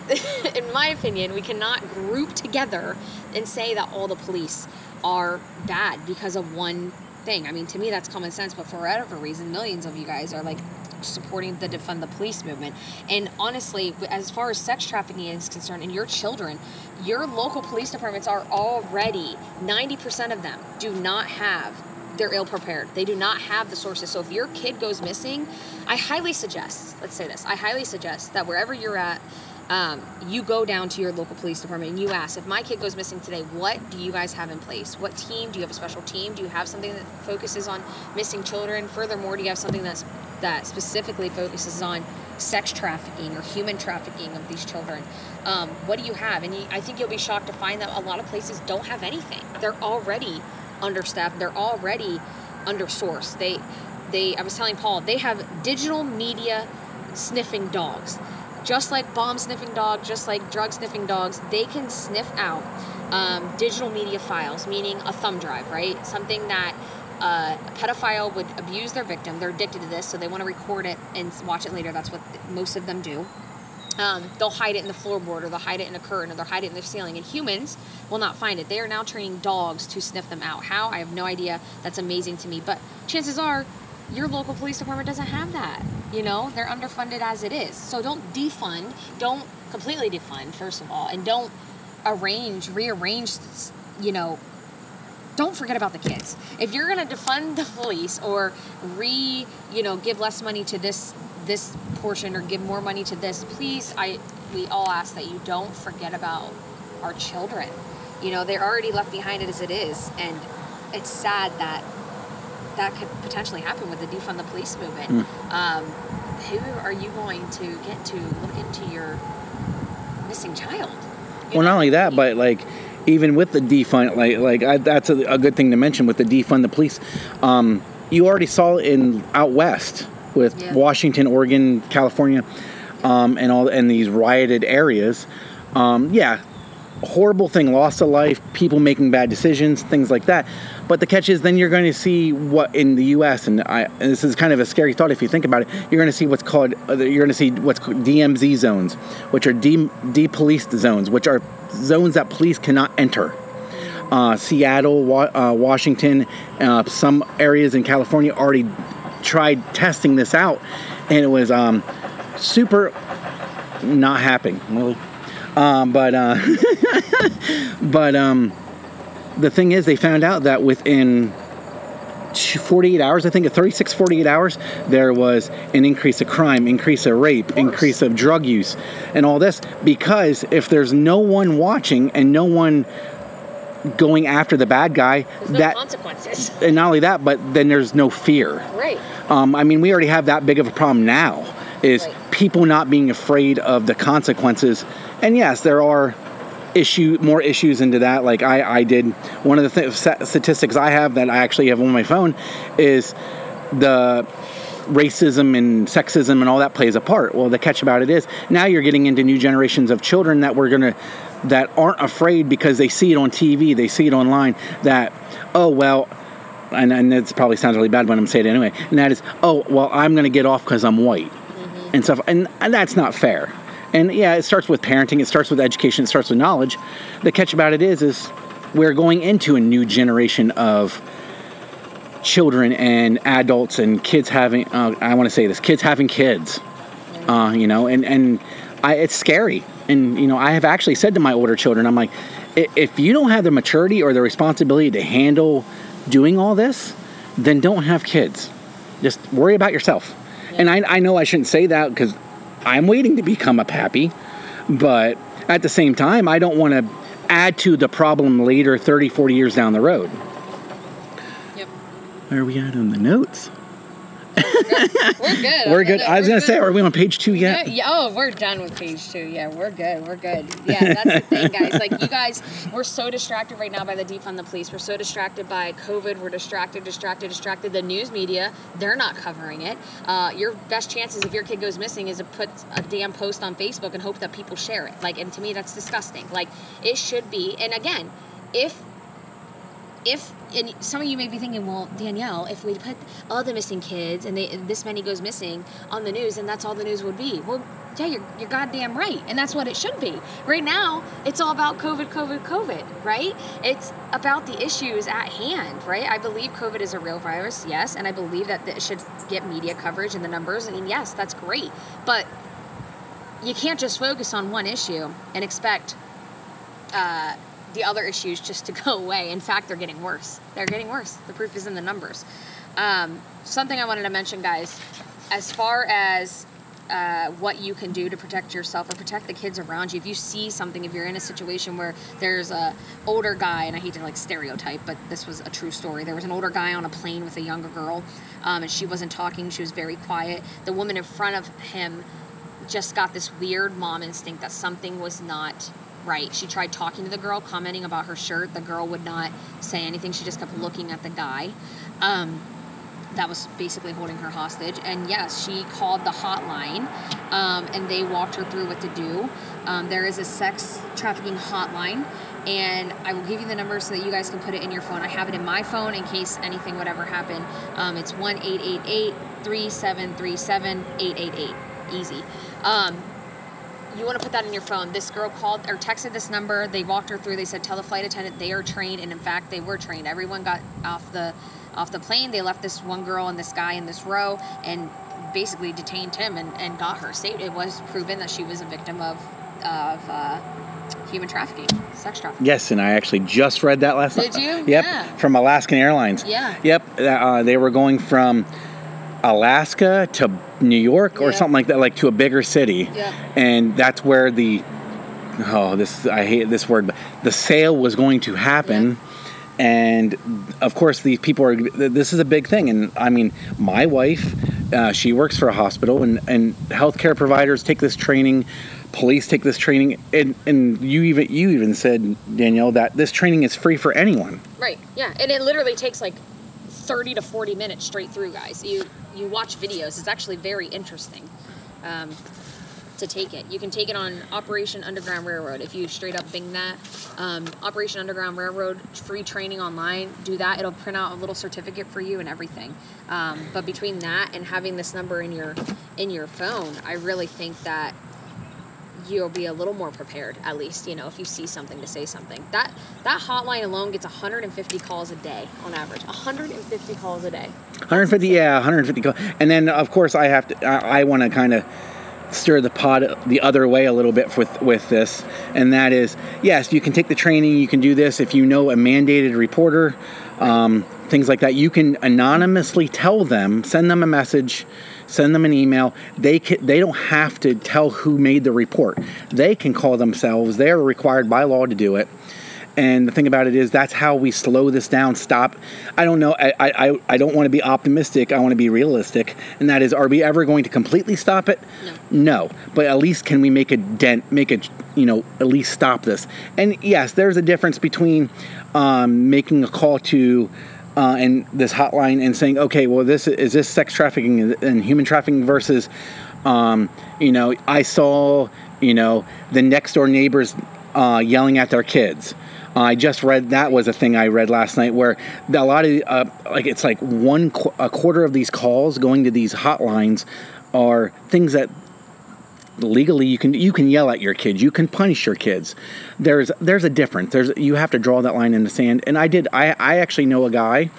[laughs] in my opinion, we cannot group together and say that all the police are bad because of one thing. I mean, to me, that's common sense, but for whatever reason, millions of you guys are like supporting the defund the police movement. And honestly, as far as sex trafficking is concerned, and your children, your local police departments are already 90% of them do not have they're ill prepared. They do not have the sources. So if your kid goes missing, I highly suggest, let's say this, I highly suggest that wherever you're at, um, you go down to your local police department and you ask, if my kid goes missing today, what do you guys have in place? What team? Do you have a special team? Do you have something that focuses on missing children? Furthermore, do you have something that's that specifically focuses on sex trafficking or human trafficking of these children? Um, what do you have? And you, I think you'll be shocked to find that a lot of places don't have anything. They're already understaffed. They're already undersourced. They, they. I was telling Paul, they have digital media sniffing dogs just like bomb sniffing dogs, just like drug sniffing dogs, they can sniff out um, digital media files, meaning a thumb drive, right? Something that uh, a pedophile would abuse their victim. They're addicted to this, so they want to record it and watch it later. That's what most of them do. Um, they'll hide it in the floorboard or they'll hide it in a curtain or they'll hide it in the ceiling and humans will not find it they are now training dogs to sniff them out how i have no idea that's amazing to me but chances are your local police department doesn't have that. You know, they're underfunded as it is. So don't defund, don't completely defund, first of all, and don't arrange, rearrange, you know, don't forget about the kids. If you're going to defund the police or re, you know, give less money to this this portion or give more money to this, please, I we all ask that you don't forget about our children. You know, they're already left behind as it is, and it's sad that that could potentially happen with the defund the police movement. Mm. Um, who are you going to get to look into your missing child? You well, know? not only that, but like even with the defund, like like I, that's a, a, good thing to mention with the defund the police. Um, you already saw in out west with yeah. Washington, Oregon, California, um, and all and these rioted areas. Um, yeah, horrible thing, loss of life, people making bad decisions, things like that. But the catch is, then you're going to see what in the U.S. and, I, and this is kind of a scary thought if you think about it. You're going to see what's called uh, you're going to see what's called DMZ zones, which are de depoliced zones, which are zones that police cannot enter. Uh, Seattle, wa- uh, Washington, uh, some areas in California already tried testing this out, and it was um, super not happening. Really. Um, but uh, [laughs] but um, the thing is, they found out that within 48 hours, I think, 36, 48 hours, there was an increase of crime, increase of rape, of increase of drug use, and all this. Because if there's no one watching and no one going after the bad guy, no that consequences. And not only that, but then there's no fear. Right. Um, I mean, we already have that big of a problem now. Is right. people not being afraid of the consequences and yes, there are issue more issues into that. Like I, I did one of the th- statistics I have that I actually have on my phone is the racism and sexism and all that plays a part. Well, the catch about it is now you're getting into new generations of children that we're gonna that aren't afraid because they see it on TV, they see it online. That oh well. And, and it probably sounds really bad when I'm saying it anyway. And that is, oh well, I'm going to get off because I'm white. And stuff. And, and that's not fair. And yeah, it starts with parenting, it starts with education, it starts with knowledge. The catch about it is, is we're going into a new generation of children and adults and kids having. Uh, I want to say this: kids having kids. Uh, you know, and and I, it's scary. And you know, I have actually said to my older children, I'm like, if you don't have the maturity or the responsibility to handle doing all this, then don't have kids. Just worry about yourself. And I, I know I shouldn't say that because I'm waiting to become a pappy, but at the same time, I don't want to add to the problem later 30, 40 years down the road. Yep. Where are we at on the notes? [laughs] we're good. We're good. I was gonna say, are we on page two yet? Yeah, yeah, Oh, we're done with page two. Yeah, we're good. We're good. Yeah, that's the thing, guys. Like you guys, we're so distracted right now by the defund the police. We're so distracted by COVID. We're distracted, distracted, distracted. The news media, they're not covering it. Uh, your best chances if your kid goes missing is to put a damn post on Facebook and hope that people share it. Like, and to me, that's disgusting. Like, it should be. And again, if if and some of you may be thinking, well, Danielle, if we put all the missing kids and they, this many goes missing on the news, and that's all the news would be. Well, yeah, you're, you're goddamn right, and that's what it should be. Right now, it's all about COVID, COVID, COVID, right? It's about the issues at hand, right? I believe COVID is a real virus, yes, and I believe that it should get media coverage and the numbers. I mean, yes, that's great, but you can't just focus on one issue and expect. Uh, the other issues just to [laughs] go away. In fact, they're getting worse. They're getting worse. The proof is in the numbers. Um, something I wanted to mention, guys, as far as uh, what you can do to protect yourself or protect the kids around you. If you see something, if you're in a situation where there's a older guy, and I hate to like stereotype, but this was a true story. There was an older guy on a plane with a younger girl, um, and she wasn't talking. She was very quiet. The woman in front of him just got this weird mom instinct that something was not right. She tried talking to the girl, commenting about her shirt. The girl would not say anything. She just kept looking at the guy. Um, that was basically holding her hostage. And yes, she called the hotline um, and they walked her through what to do. Um, there is a sex trafficking hotline, and I will give you the number so that you guys can put it in your phone. I have it in my phone in case anything would ever happen. Um, it's 1 888 3737 888. Easy. You want to put that in your phone. This girl called or texted this number. They walked her through. They said, "Tell the flight attendant they are trained," and in fact, they were trained. Everyone got off the off the plane. They left this one girl and this guy in this row and basically detained him and, and got her saved. It was proven that she was a victim of of uh, human trafficking, sex trafficking. Yes, and I actually just read that last night. Did you? Yep, Yeah. from Alaskan Airlines. Yeah. Yep, uh, they were going from Alaska to New York or Yeah. something like that, like to a bigger city. Yeah. And that's where the oh, this I hate this word, but the sale was going to happen. And of course, these people are. This is a big thing, and I mean, my wife, uh, she works for a hospital, and and healthcare providers take this training, police take this training, and and you even you even said Danielle that this training is free for anyone. Right. Yeah, and it literally takes like thirty to forty minutes straight through, guys. You you watch videos. It's actually very interesting. Um, to take it. You can take it on Operation Underground Railroad. If you straight up Bing that, um, Operation Underground Railroad free training online. Do that. It'll print out a little certificate for you and everything. Um, but between that and having this number in your in your phone, I really think that you'll be a little more prepared. At least you know if you see something to say something. That that hotline alone gets 150 calls a day on average. 150 calls a day. 150, yeah, 150. calls And then, of course, I have to. I, I want to kind of stir the pot the other way a little bit with with this, and that is, yes, you can take the training. You can do this if you know a mandated reporter, um, things like that. You can anonymously tell them, send them a message. Send them an email. They can, they don't have to tell who made the report. They can call themselves. They are required by law to do it. And the thing about it is, that's how we slow this down. Stop. I don't know. I, I, I don't want to be optimistic. I want to be realistic. And that is, are we ever going to completely stop it? No. no. But at least can we make a dent, make a, you know, at least stop this? And yes, there's a difference between um, making a call to, uh, and this hotline and saying, okay, well, this is this sex trafficking and human trafficking versus, um, you know, I saw, you know, the next door neighbors uh, yelling at their kids. I just read that was a thing I read last night where a lot of uh, like it's like one qu- a quarter of these calls going to these hotlines are things that legally you can you can yell at your kids you can punish your kids there's there's a difference there's you have to draw that line in the sand and I did I I actually know a guy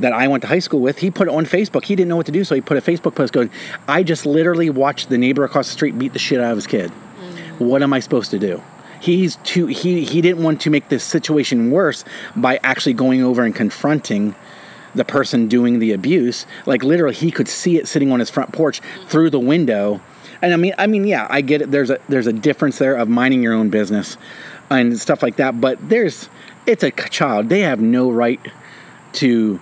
that I went to high school with, he put it on Facebook. He didn't know what to do, so he put a Facebook post going, I just literally watched the neighbor across the street beat the shit out of his kid. Mm. What am I supposed to do? He's too he he didn't want to make this situation worse by actually going over and confronting the person doing the abuse. Like literally he could see it sitting on his front porch through the window. And I mean I mean yeah, I get it. There's a there's a difference there of minding your own business and stuff like that, but there's it's a child. They have no right to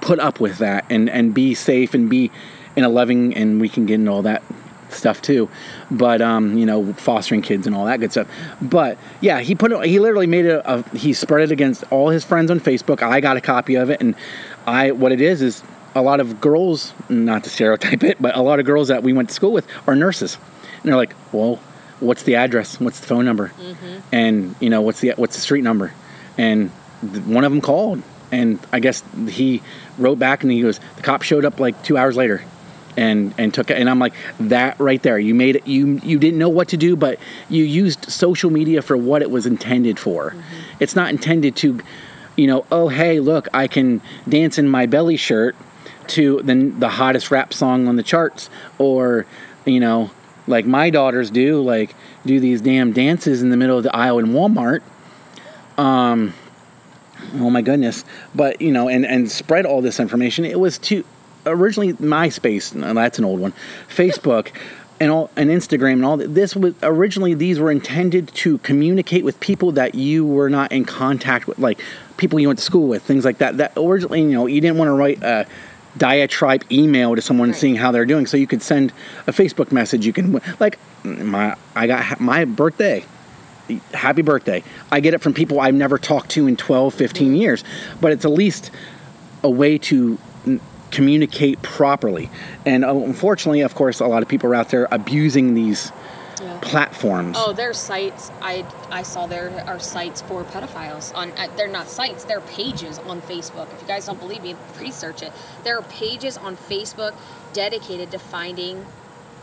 put up with that and and be safe and be in a loving and we can get into all that stuff too but um you know fostering kids and all that good stuff but yeah he put he literally made it a, he spread it against all his friends on facebook i got a copy of it and i what it is is a lot of girls not to stereotype it but a lot of girls that we went to school with are nurses. And they're like well what's the address? What's the phone number? Mm-hmm. And you know what's the what's the street number? And one of them called and i guess he wrote back and he goes the cop showed up like two hours later and and took it. And i'm like that right there you made it you you didn't know what to do but you used social media for what it was intended for. Mm-hmm. It's not intended to you know oh hey look i can dance in my belly shirt to the, the hottest rap song on the charts or you know like my daughters do like do these damn dances in the middle of the aisle in walmart. Um, oh my goodness. But you know and and spread all this information. It was to originally myspace no, that's an old one facebook [laughs] and all and instagram and all this was originally these were intended to communicate with people that you were not in contact with like people you went to school with things like that that originally you know you didn't want to write a diatribe email to someone Right. seeing how they're doing so you could send a facebook message you can like my i got my birthday happy birthday. I get it from people I've never talked to in 12, 15 years, but it's at least a way to communicate properly. And uh, unfortunately, of course, a lot of people are out there abusing these Yeah. platforms. Oh, there's sites. I I saw there are sites for pedophiles on. Uh, they're not sites. They're pages on Facebook. If you guys don't believe me, research it. There are pages on Facebook dedicated to finding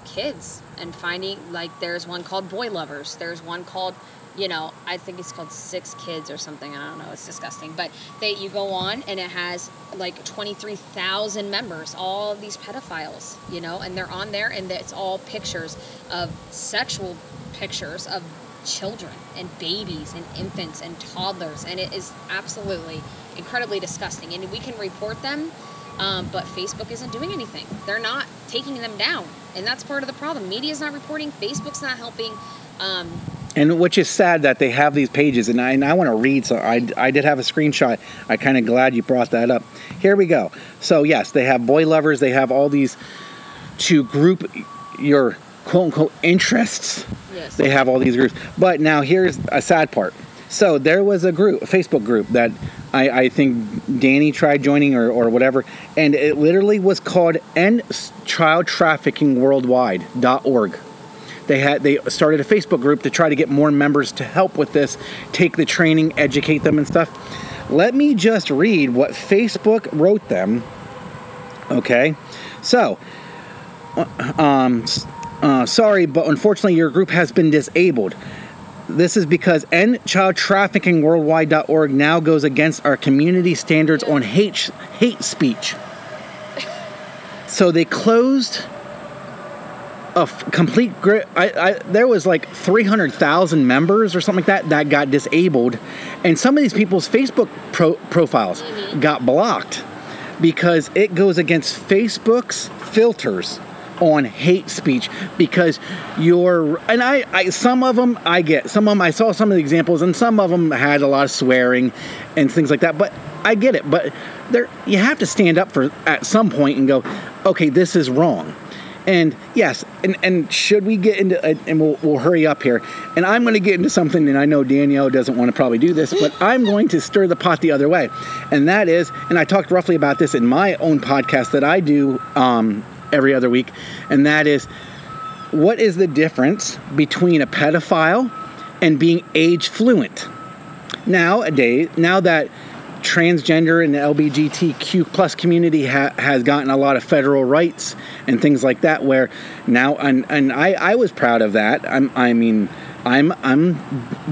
kids and finding like there's one called Boy Lovers. There's one called you know I think it's called Six Kids or something. I don't know. It's disgusting. But they you go on and it has like twenty three thousand members. All these pedophiles. You know, and they're on there and it's all pictures of sexual pictures of children and babies and infants and toddlers and it is absolutely incredibly disgusting and we can report them um, but facebook isn't doing anything they're not taking them down and that's part of the problem media's not reporting facebook's not helping um, And which is sad that they have these pages, and I, and I want to read. So I, I did have a screenshot. I kind of glad you brought that up. Here we go. So yes, they have boy lovers. They have all these to group your quote unquote interests. Yes. They have all these groups. But now here's a sad part. So there was a group, a Facebook group that I, I think Danny tried joining or, or whatever, and it literally was called End Child Trafficking Worldwide.org. They had they started a Facebook group to try to get more members to help with this, take the training, educate them and stuff. Let me just read what Facebook wrote them. Okay, so um, uh, sorry, but unfortunately, your group has been disabled. This is because endchildtraffickingworldwide.org now goes against our community standards on hate hate speech. So they closed a f- complete gri I, I there was like 300,000 members or something like that that got disabled. And some of these people's Facebook pro- profiles mm-hmm. got blocked because it goes against Facebook's filters on hate speech because you're and I, I some of them I get some of them I saw some of the examples and some of them had a lot of swearing and things like that but I get it. But there you have to stand up for at some point and go okay this is wrong and yes, and, and should we get into, uh, and we'll, we'll hurry up here, and I'm going to get into something, and I know Danielle doesn't want to probably do this, but [laughs] I'm going to stir the pot the other way. And that is, and I talked roughly about this in my own podcast that I do um, every other week, and that is, what is the difference between a pedophile and being age fluent? Nowadays, now that transgender and the LGBTQ plus community ha- has gotten a lot of federal rights and things like that. Where now, and, and I, I was proud of that. I'm, I mean, I'm I'm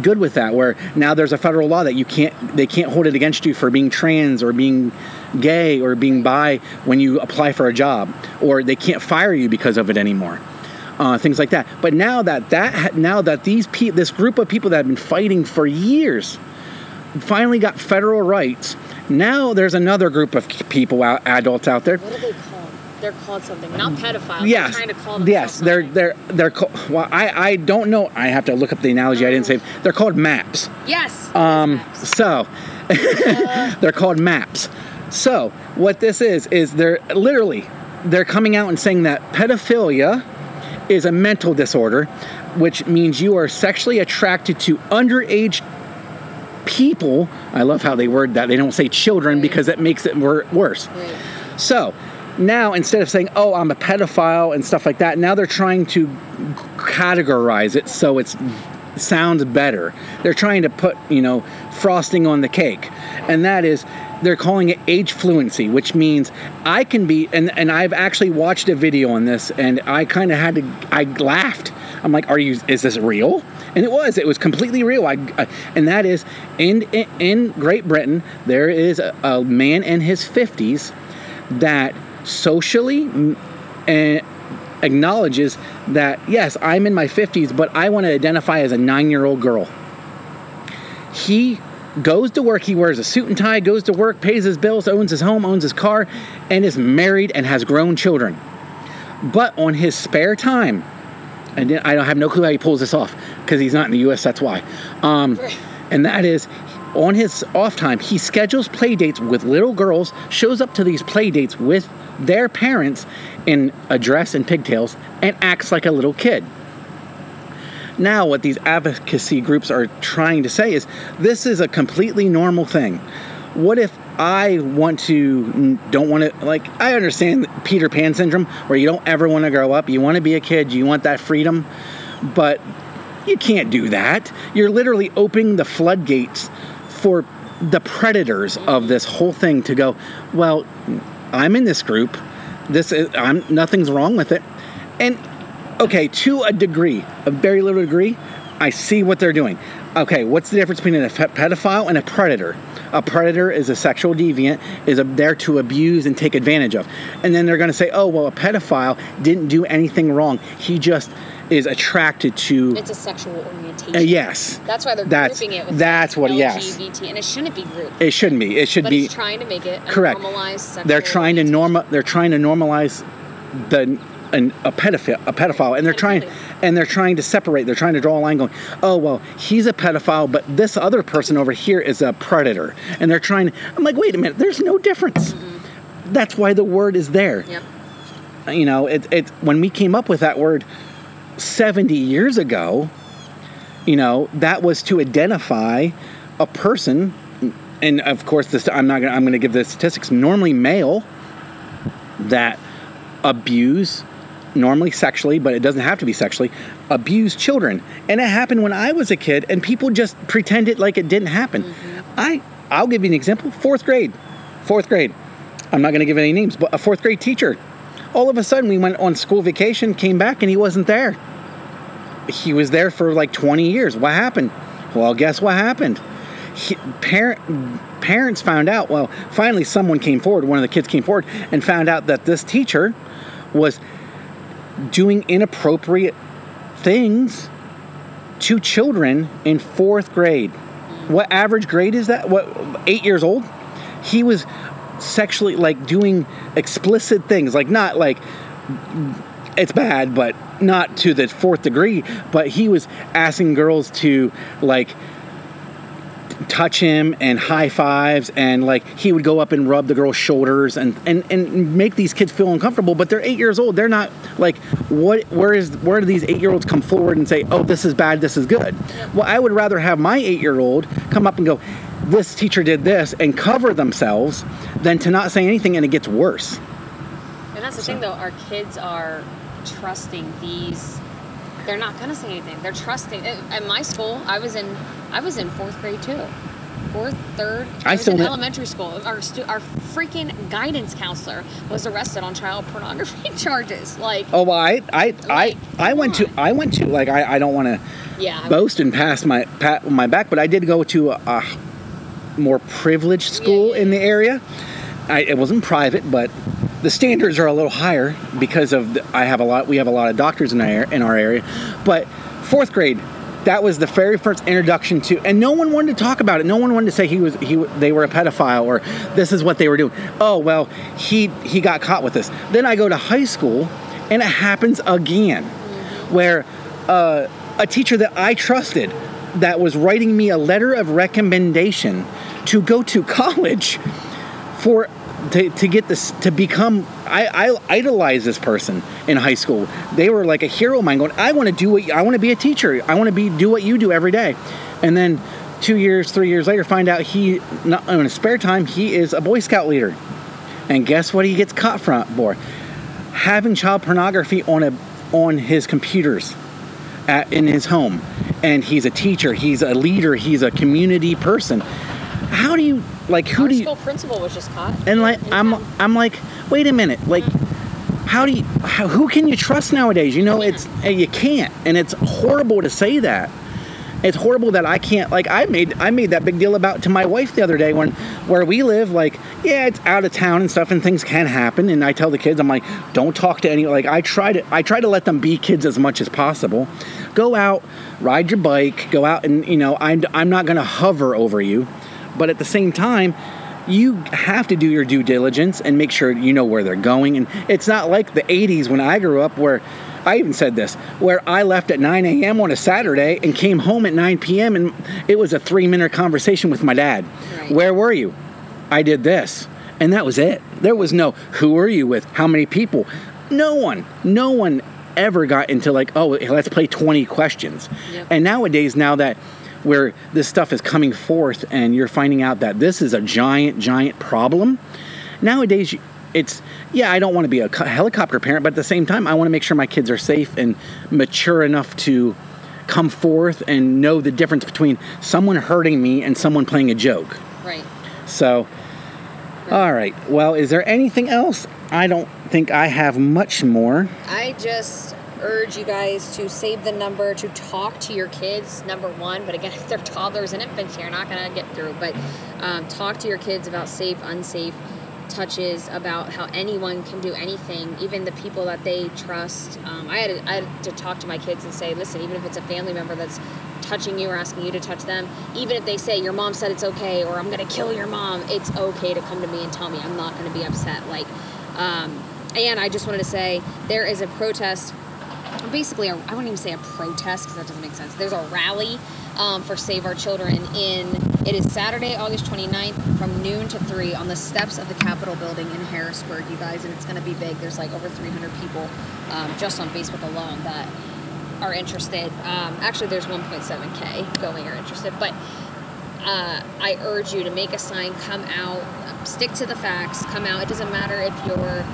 good with that. Where now there's a federal law that you can't they can't hold it against you for being trans or being gay or being bi when you apply for a job, or they can't fire you because of it anymore. Uh, things like that. But now that that now that these pe- this group of people that have been fighting for years finally got federal rights. Now there's another group of people out, adults out there. what are they called they're called something not pedophiles Yes, they're trying to call them yes, they're they're they're called. Well, I I don't know. I have to look up the analogy. I didn't say. They're called maps. yes Um, yes, so [laughs] they're called maps. So what this is is they're literally they're coming out and saying that pedophilia is a mental disorder, which means you are sexually attracted to underage people. I love how they word that. They don't say children because that makes it worse. Right. So now instead of saying, "Oh, I'm a pedophile" and stuff like that, now they're trying to categorize it so it sounds better. They're trying to put, you know, frosting on the cake. And that is they're calling it age fluency, which means I can be and and I've actually watched a video on this and I kind of had to I laughed. I'm like, "Are you is this real?" And it was. It was completely real. I, I and that is in in, in Great Britain there is a, a man in his 50s that socially mm, and acknowledges that yes, I'm in my 50s, but I want to identify as a nine year old girl. He goes to work. He wears a suit and tie, goes to work, pays his bills, owns his home, owns his car, and is married and has grown children. But on his spare time, and I don't have no clue how he pulls this off because he's not in the U.S. That's why. Um, and that is, on his off time, he schedules play dates with little girls, shows up to these play dates with their parents in a dress and pigtails, and acts like a little kid. Now, what these advocacy groups are trying to say is this is a completely normal thing. What if I want to, don't want to, like, I understand Peter Pan syndrome where you don't ever want to grow up. You want to be a kid, you want that freedom, but you can't do that. You're literally opening the floodgates for the predators of this whole thing to go, well, I'm in this group. This is, I'm nothing's wrong with it. And okay, to a degree, a very little degree, I see what they're doing. Okay, what's the difference between a pedophile and a predator? A predator is a sexual deviant, is a, there to abuse and take advantage of. And then they're going to say, oh, well, a pedophile didn't do anything wrong. He just is attracted to. It's a sexual orientation. Uh, yes. That's why they're That's- grouping it with that's what- yes. LGBT, and it shouldn't be grouped. It shouldn't be. It should but be. it's trying to make it a Correct. they're trying to normal they're trying to normalize the an, a pedophile a pedophile and they're trying and they're trying to separate they're trying to draw a line going oh well he's a pedophile but this other person over here is a predator. And they're trying i'm like wait a minute there's no difference. Mm-hmm. That's why the word is there. Yep. you know it, it when we came up with that word 70 years ago you know that was to identify a person and of course this i'm not gonna i'm gonna give the statistics. Normally male that abuse normally sexually but it doesn't have to be sexually abuse children. And it happened when i was a kid and people just pretended like it didn't happen. Mm-hmm. I i'll give you an example fourth grade. Fourth grade. I'm not going to give any names but a fourth grade teacher all of a sudden we went on school vacation came back and he wasn't there. He was there for like 20 years. What happened? Well guess what happened? He, parent, parents found out well finally someone came forward one of the kids came forward and found out that this teacher was doing inappropriate things to children in fourth grade. What average grade is that? What eight years old? He was sexually like doing explicit things. Like not like it's bad but not to the fourth degree but he was asking girls to like touch him and high fives and like he would go up and rub the girl's shoulders and and and make these kids feel uncomfortable but they're eight years old they're not like what where is where do these eight year olds come forward and say oh this is bad this is good well i would rather have my eight year old come up and go this teacher did this and cover themselves than to not say anything and it gets worse And that's the thing, though. Our kids are trusting these. They're not gonna say anything. They're trusting. At my school, I was in. I was in fourth grade too. Fourth, third. I I, was in elementary school. Our stu- our freaking guidance counselor was arrested on child pornography [laughs] charges. Like, oh well i i i, Like, I went to i went to like i, I don't want to yeah, boast and pass my pat my back, but I did go to a, a more privileged school Yeah, yeah, in the area. I, it wasn't private, but the standards are a little higher because of the, I have a lot. We have a lot of doctors in our in our area, but fourth grade. That was the very first introduction to, and no one wanted to talk about it. No one wanted to say he was he they were a pedophile or this is what they were doing. Oh well, he he got caught with this. Then I go to high school, and it happens again, where uh, a teacher that I trusted that was writing me a letter of recommendation to go to [laughs] college for to, to get this to become I, I idolize this person in high school. They were like a hero of mine going i want to do what i want to be a teacher. I want to be do what you do every day. And then two years three years later find out he not in his spare time he is a boy scout leader. And guess what he gets caught from for? Having child pornography on a on his computers at, in his home. And he's a teacher he's a leader he's a community person. How do you like who our do you school principal was just caught. and like i'm i'm like wait a minute like how do you how, who can you trust nowadays? You know it's you can't and it's horrible to say that. It's horrible that i can't like i made i made that big deal about to my wife the other day when where we live like yeah it's out of town and stuff and things can happen and i tell the kids i'm like don't talk to any like i try to i try to let them be kids as much as possible. Go out ride your bike go out and you know i'm, I'm not going to hover over you But at the same time, you have to do your due diligence and make sure you know where they're going. And it's not like the 80s when I grew up where I even said this, where I left at 9 a.m. on a Saturday and came home at 9 p.m. and it was a three minute conversation with my dad. Right. Where were you? I did this. And that was it. There was no, who are you with? How many people? No one, no one ever got into like, oh, let's play 20 questions. Yep. And nowadays, now that where this stuff is coming forth and you're finding out that this is a giant, giant problem, nowadays it's, yeah, I don't want to be a helicopter parent, but at the same time, I want to make sure my kids are safe and mature enough to come forth and know the difference between someone hurting me and someone playing a joke. Right. So, all right. Well, is there anything else? I don't think I have much more. I just urge you guys to save the number to talk to your kids number one. But again [laughs] if they're toddlers and infants you're not going to get through. But um, talk to your kids about safe unsafe touches about how anyone can do anything even the people that they trust. Um, I, had to, I had to talk to my kids and say listen even if it's a family member that's touching you or asking you to touch them even if they say your mom said it's okay or i'm going to kill your mom it's okay to come to me and tell me i'm not going to be upset like um, and i just wanted to say there is a protest basically I wouldn't even say a protest because that doesn't make sense. There's a rally um, for Save Our Children in it is Saturday, August 29th from noon to 3 on the steps of the Capitol building in Harrisburg, you guys, and it's going to be big. There's like over 300 people um, just on Facebook alone that are interested. Um, actually, there's 1.7k going are interested, but uh, I urge you to make a sign, come out, stick to the facts, come out. It doesn't matter if you're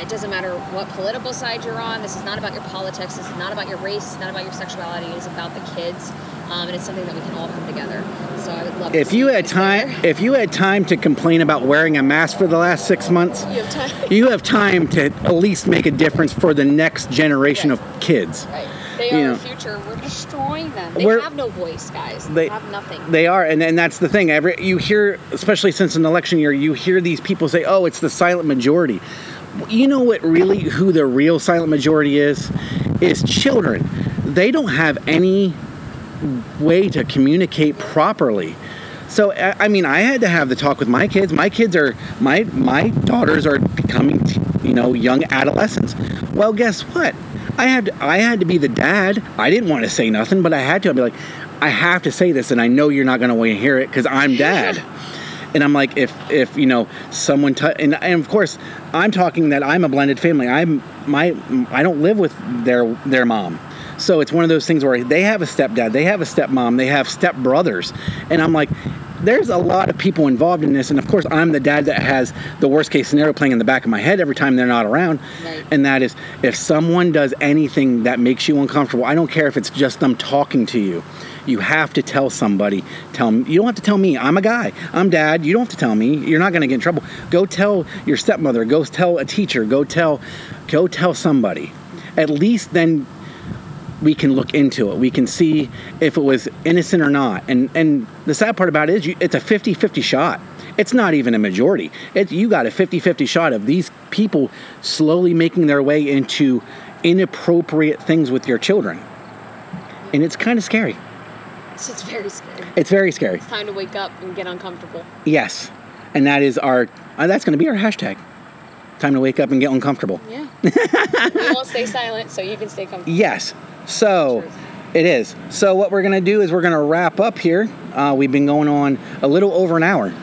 it doesn't matter what political side you're on. This is not about your politics. This is not about your race. It's not about your sexuality. It is about the kids, um, and it's something that we can all come together. So I would love. If to you had time, there. if you had time to complain about wearing a mask for the last six months, you have time. [laughs] you have time to at least make a difference for the next generation of kids. Right. They You are know. the future. We're destroying them. They We're- have no voice, guys. They- They have nothing. They are, and, and that's the thing. Every you hear, especially since an election year, you hear these people say, "Oh, it's the silent majority." You know what? Really, who the real silent majority is? Is children. They don't have any way to communicate properly. So I mean, I had to have the talk with my kids. My kids are my my daughters are becoming, you know, young adolescents. Well, guess what? I had I had to be the dad. I didn't want to say nothing, but I had to. I'd be like, I have to say this, and I know you're not going to want to hear it because I'm dad. And I'm like, if if you know someone, t- and, and of course, I'm talking that I'm a blended family. I'm my I don't live with their their mom. So it's one of those things where they have a stepdad, they have a stepmom, they have stepbrothers, and I'm like, there's a lot of people involved in this, and of course, I'm the dad that has the worst case scenario playing in the back of my head every time they're not around, Right. and that is if someone does anything that makes you uncomfortable, I don't care if it's just them talking to you. You have to tell somebody. Tell me. You don't have to tell me. I'm a guy. I'm dad. You don't have to tell me. You're not going to get in trouble. Go tell your stepmother. Go tell a teacher. Go tell. Go tell somebody. At least then we can look into it. We can see if it was innocent or not. And and the sad part about it is you, it's a 50-50 shot. It's not even a majority. It, you got a 50-50 shot of these people slowly making their way into inappropriate things with your children. And it's kind of scary. It's just very scary. It's very scary. It's time to wake up and get uncomfortable. Yes. And that is our uh, that's going to be our hashtag. Time to wake up and get uncomfortable. Yeah. we won't stay silent, so you can stay comfortable. Yes. So Truth. it is. So what we're gonna do is we're gonna wrap up here. Uh, we've been going on a little over an hour.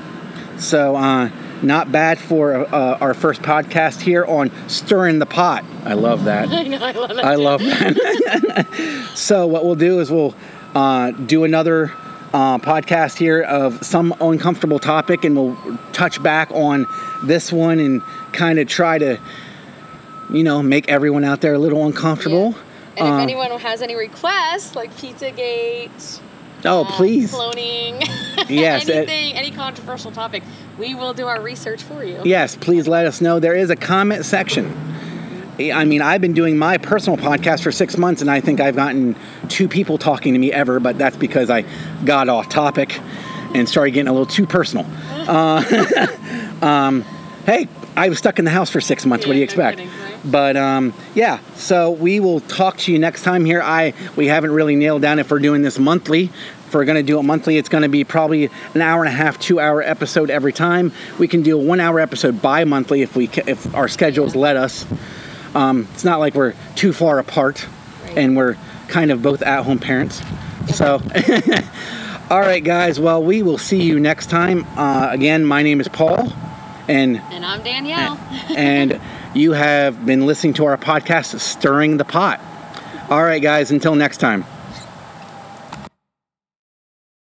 So uh, not bad for uh, our first podcast here on stirring the pot. I love that. [laughs] I know, I love it. I love that. [laughs] so what we'll do is we'll uh, do another uh, podcast here of some uncomfortable topic, and we'll touch back on this one and kind of try to, you know, make everyone out there a little uncomfortable. And if Uh, anyone has any requests, like Pizzagate, Oh, um, please. cloning, [laughs] Yes, it- anything, any controversial topic, we will do our research for you. Yes, please let us know. There is a comment section. I mean, I've been doing my personal podcast for six months, and I think I've gotten two people talking to me ever, but that's because I got off topic and started getting a little too personal. [laughs] Uh, [laughs] um, hey, I was stuck in the house for six months. what do you expect? kidding, right? But um, yeah, so we will talk to you next time here. I we haven't really nailed down if we're doing this monthly If we're going to do it monthly, it's going to be probably an hour and a half, two hour episode every time. We can do a one hour episode bi monthly if we if our schedules let us. Um, it's not like we're too far apart, and we're kind of both at home parents. So, [laughs] all right, guys. Well, we will see you next time. Uh, again, my name is Paul, and And I'm Danielle. [laughs] and you have been listening to our podcast, Stirring the Pot. All right, guys. Until next time.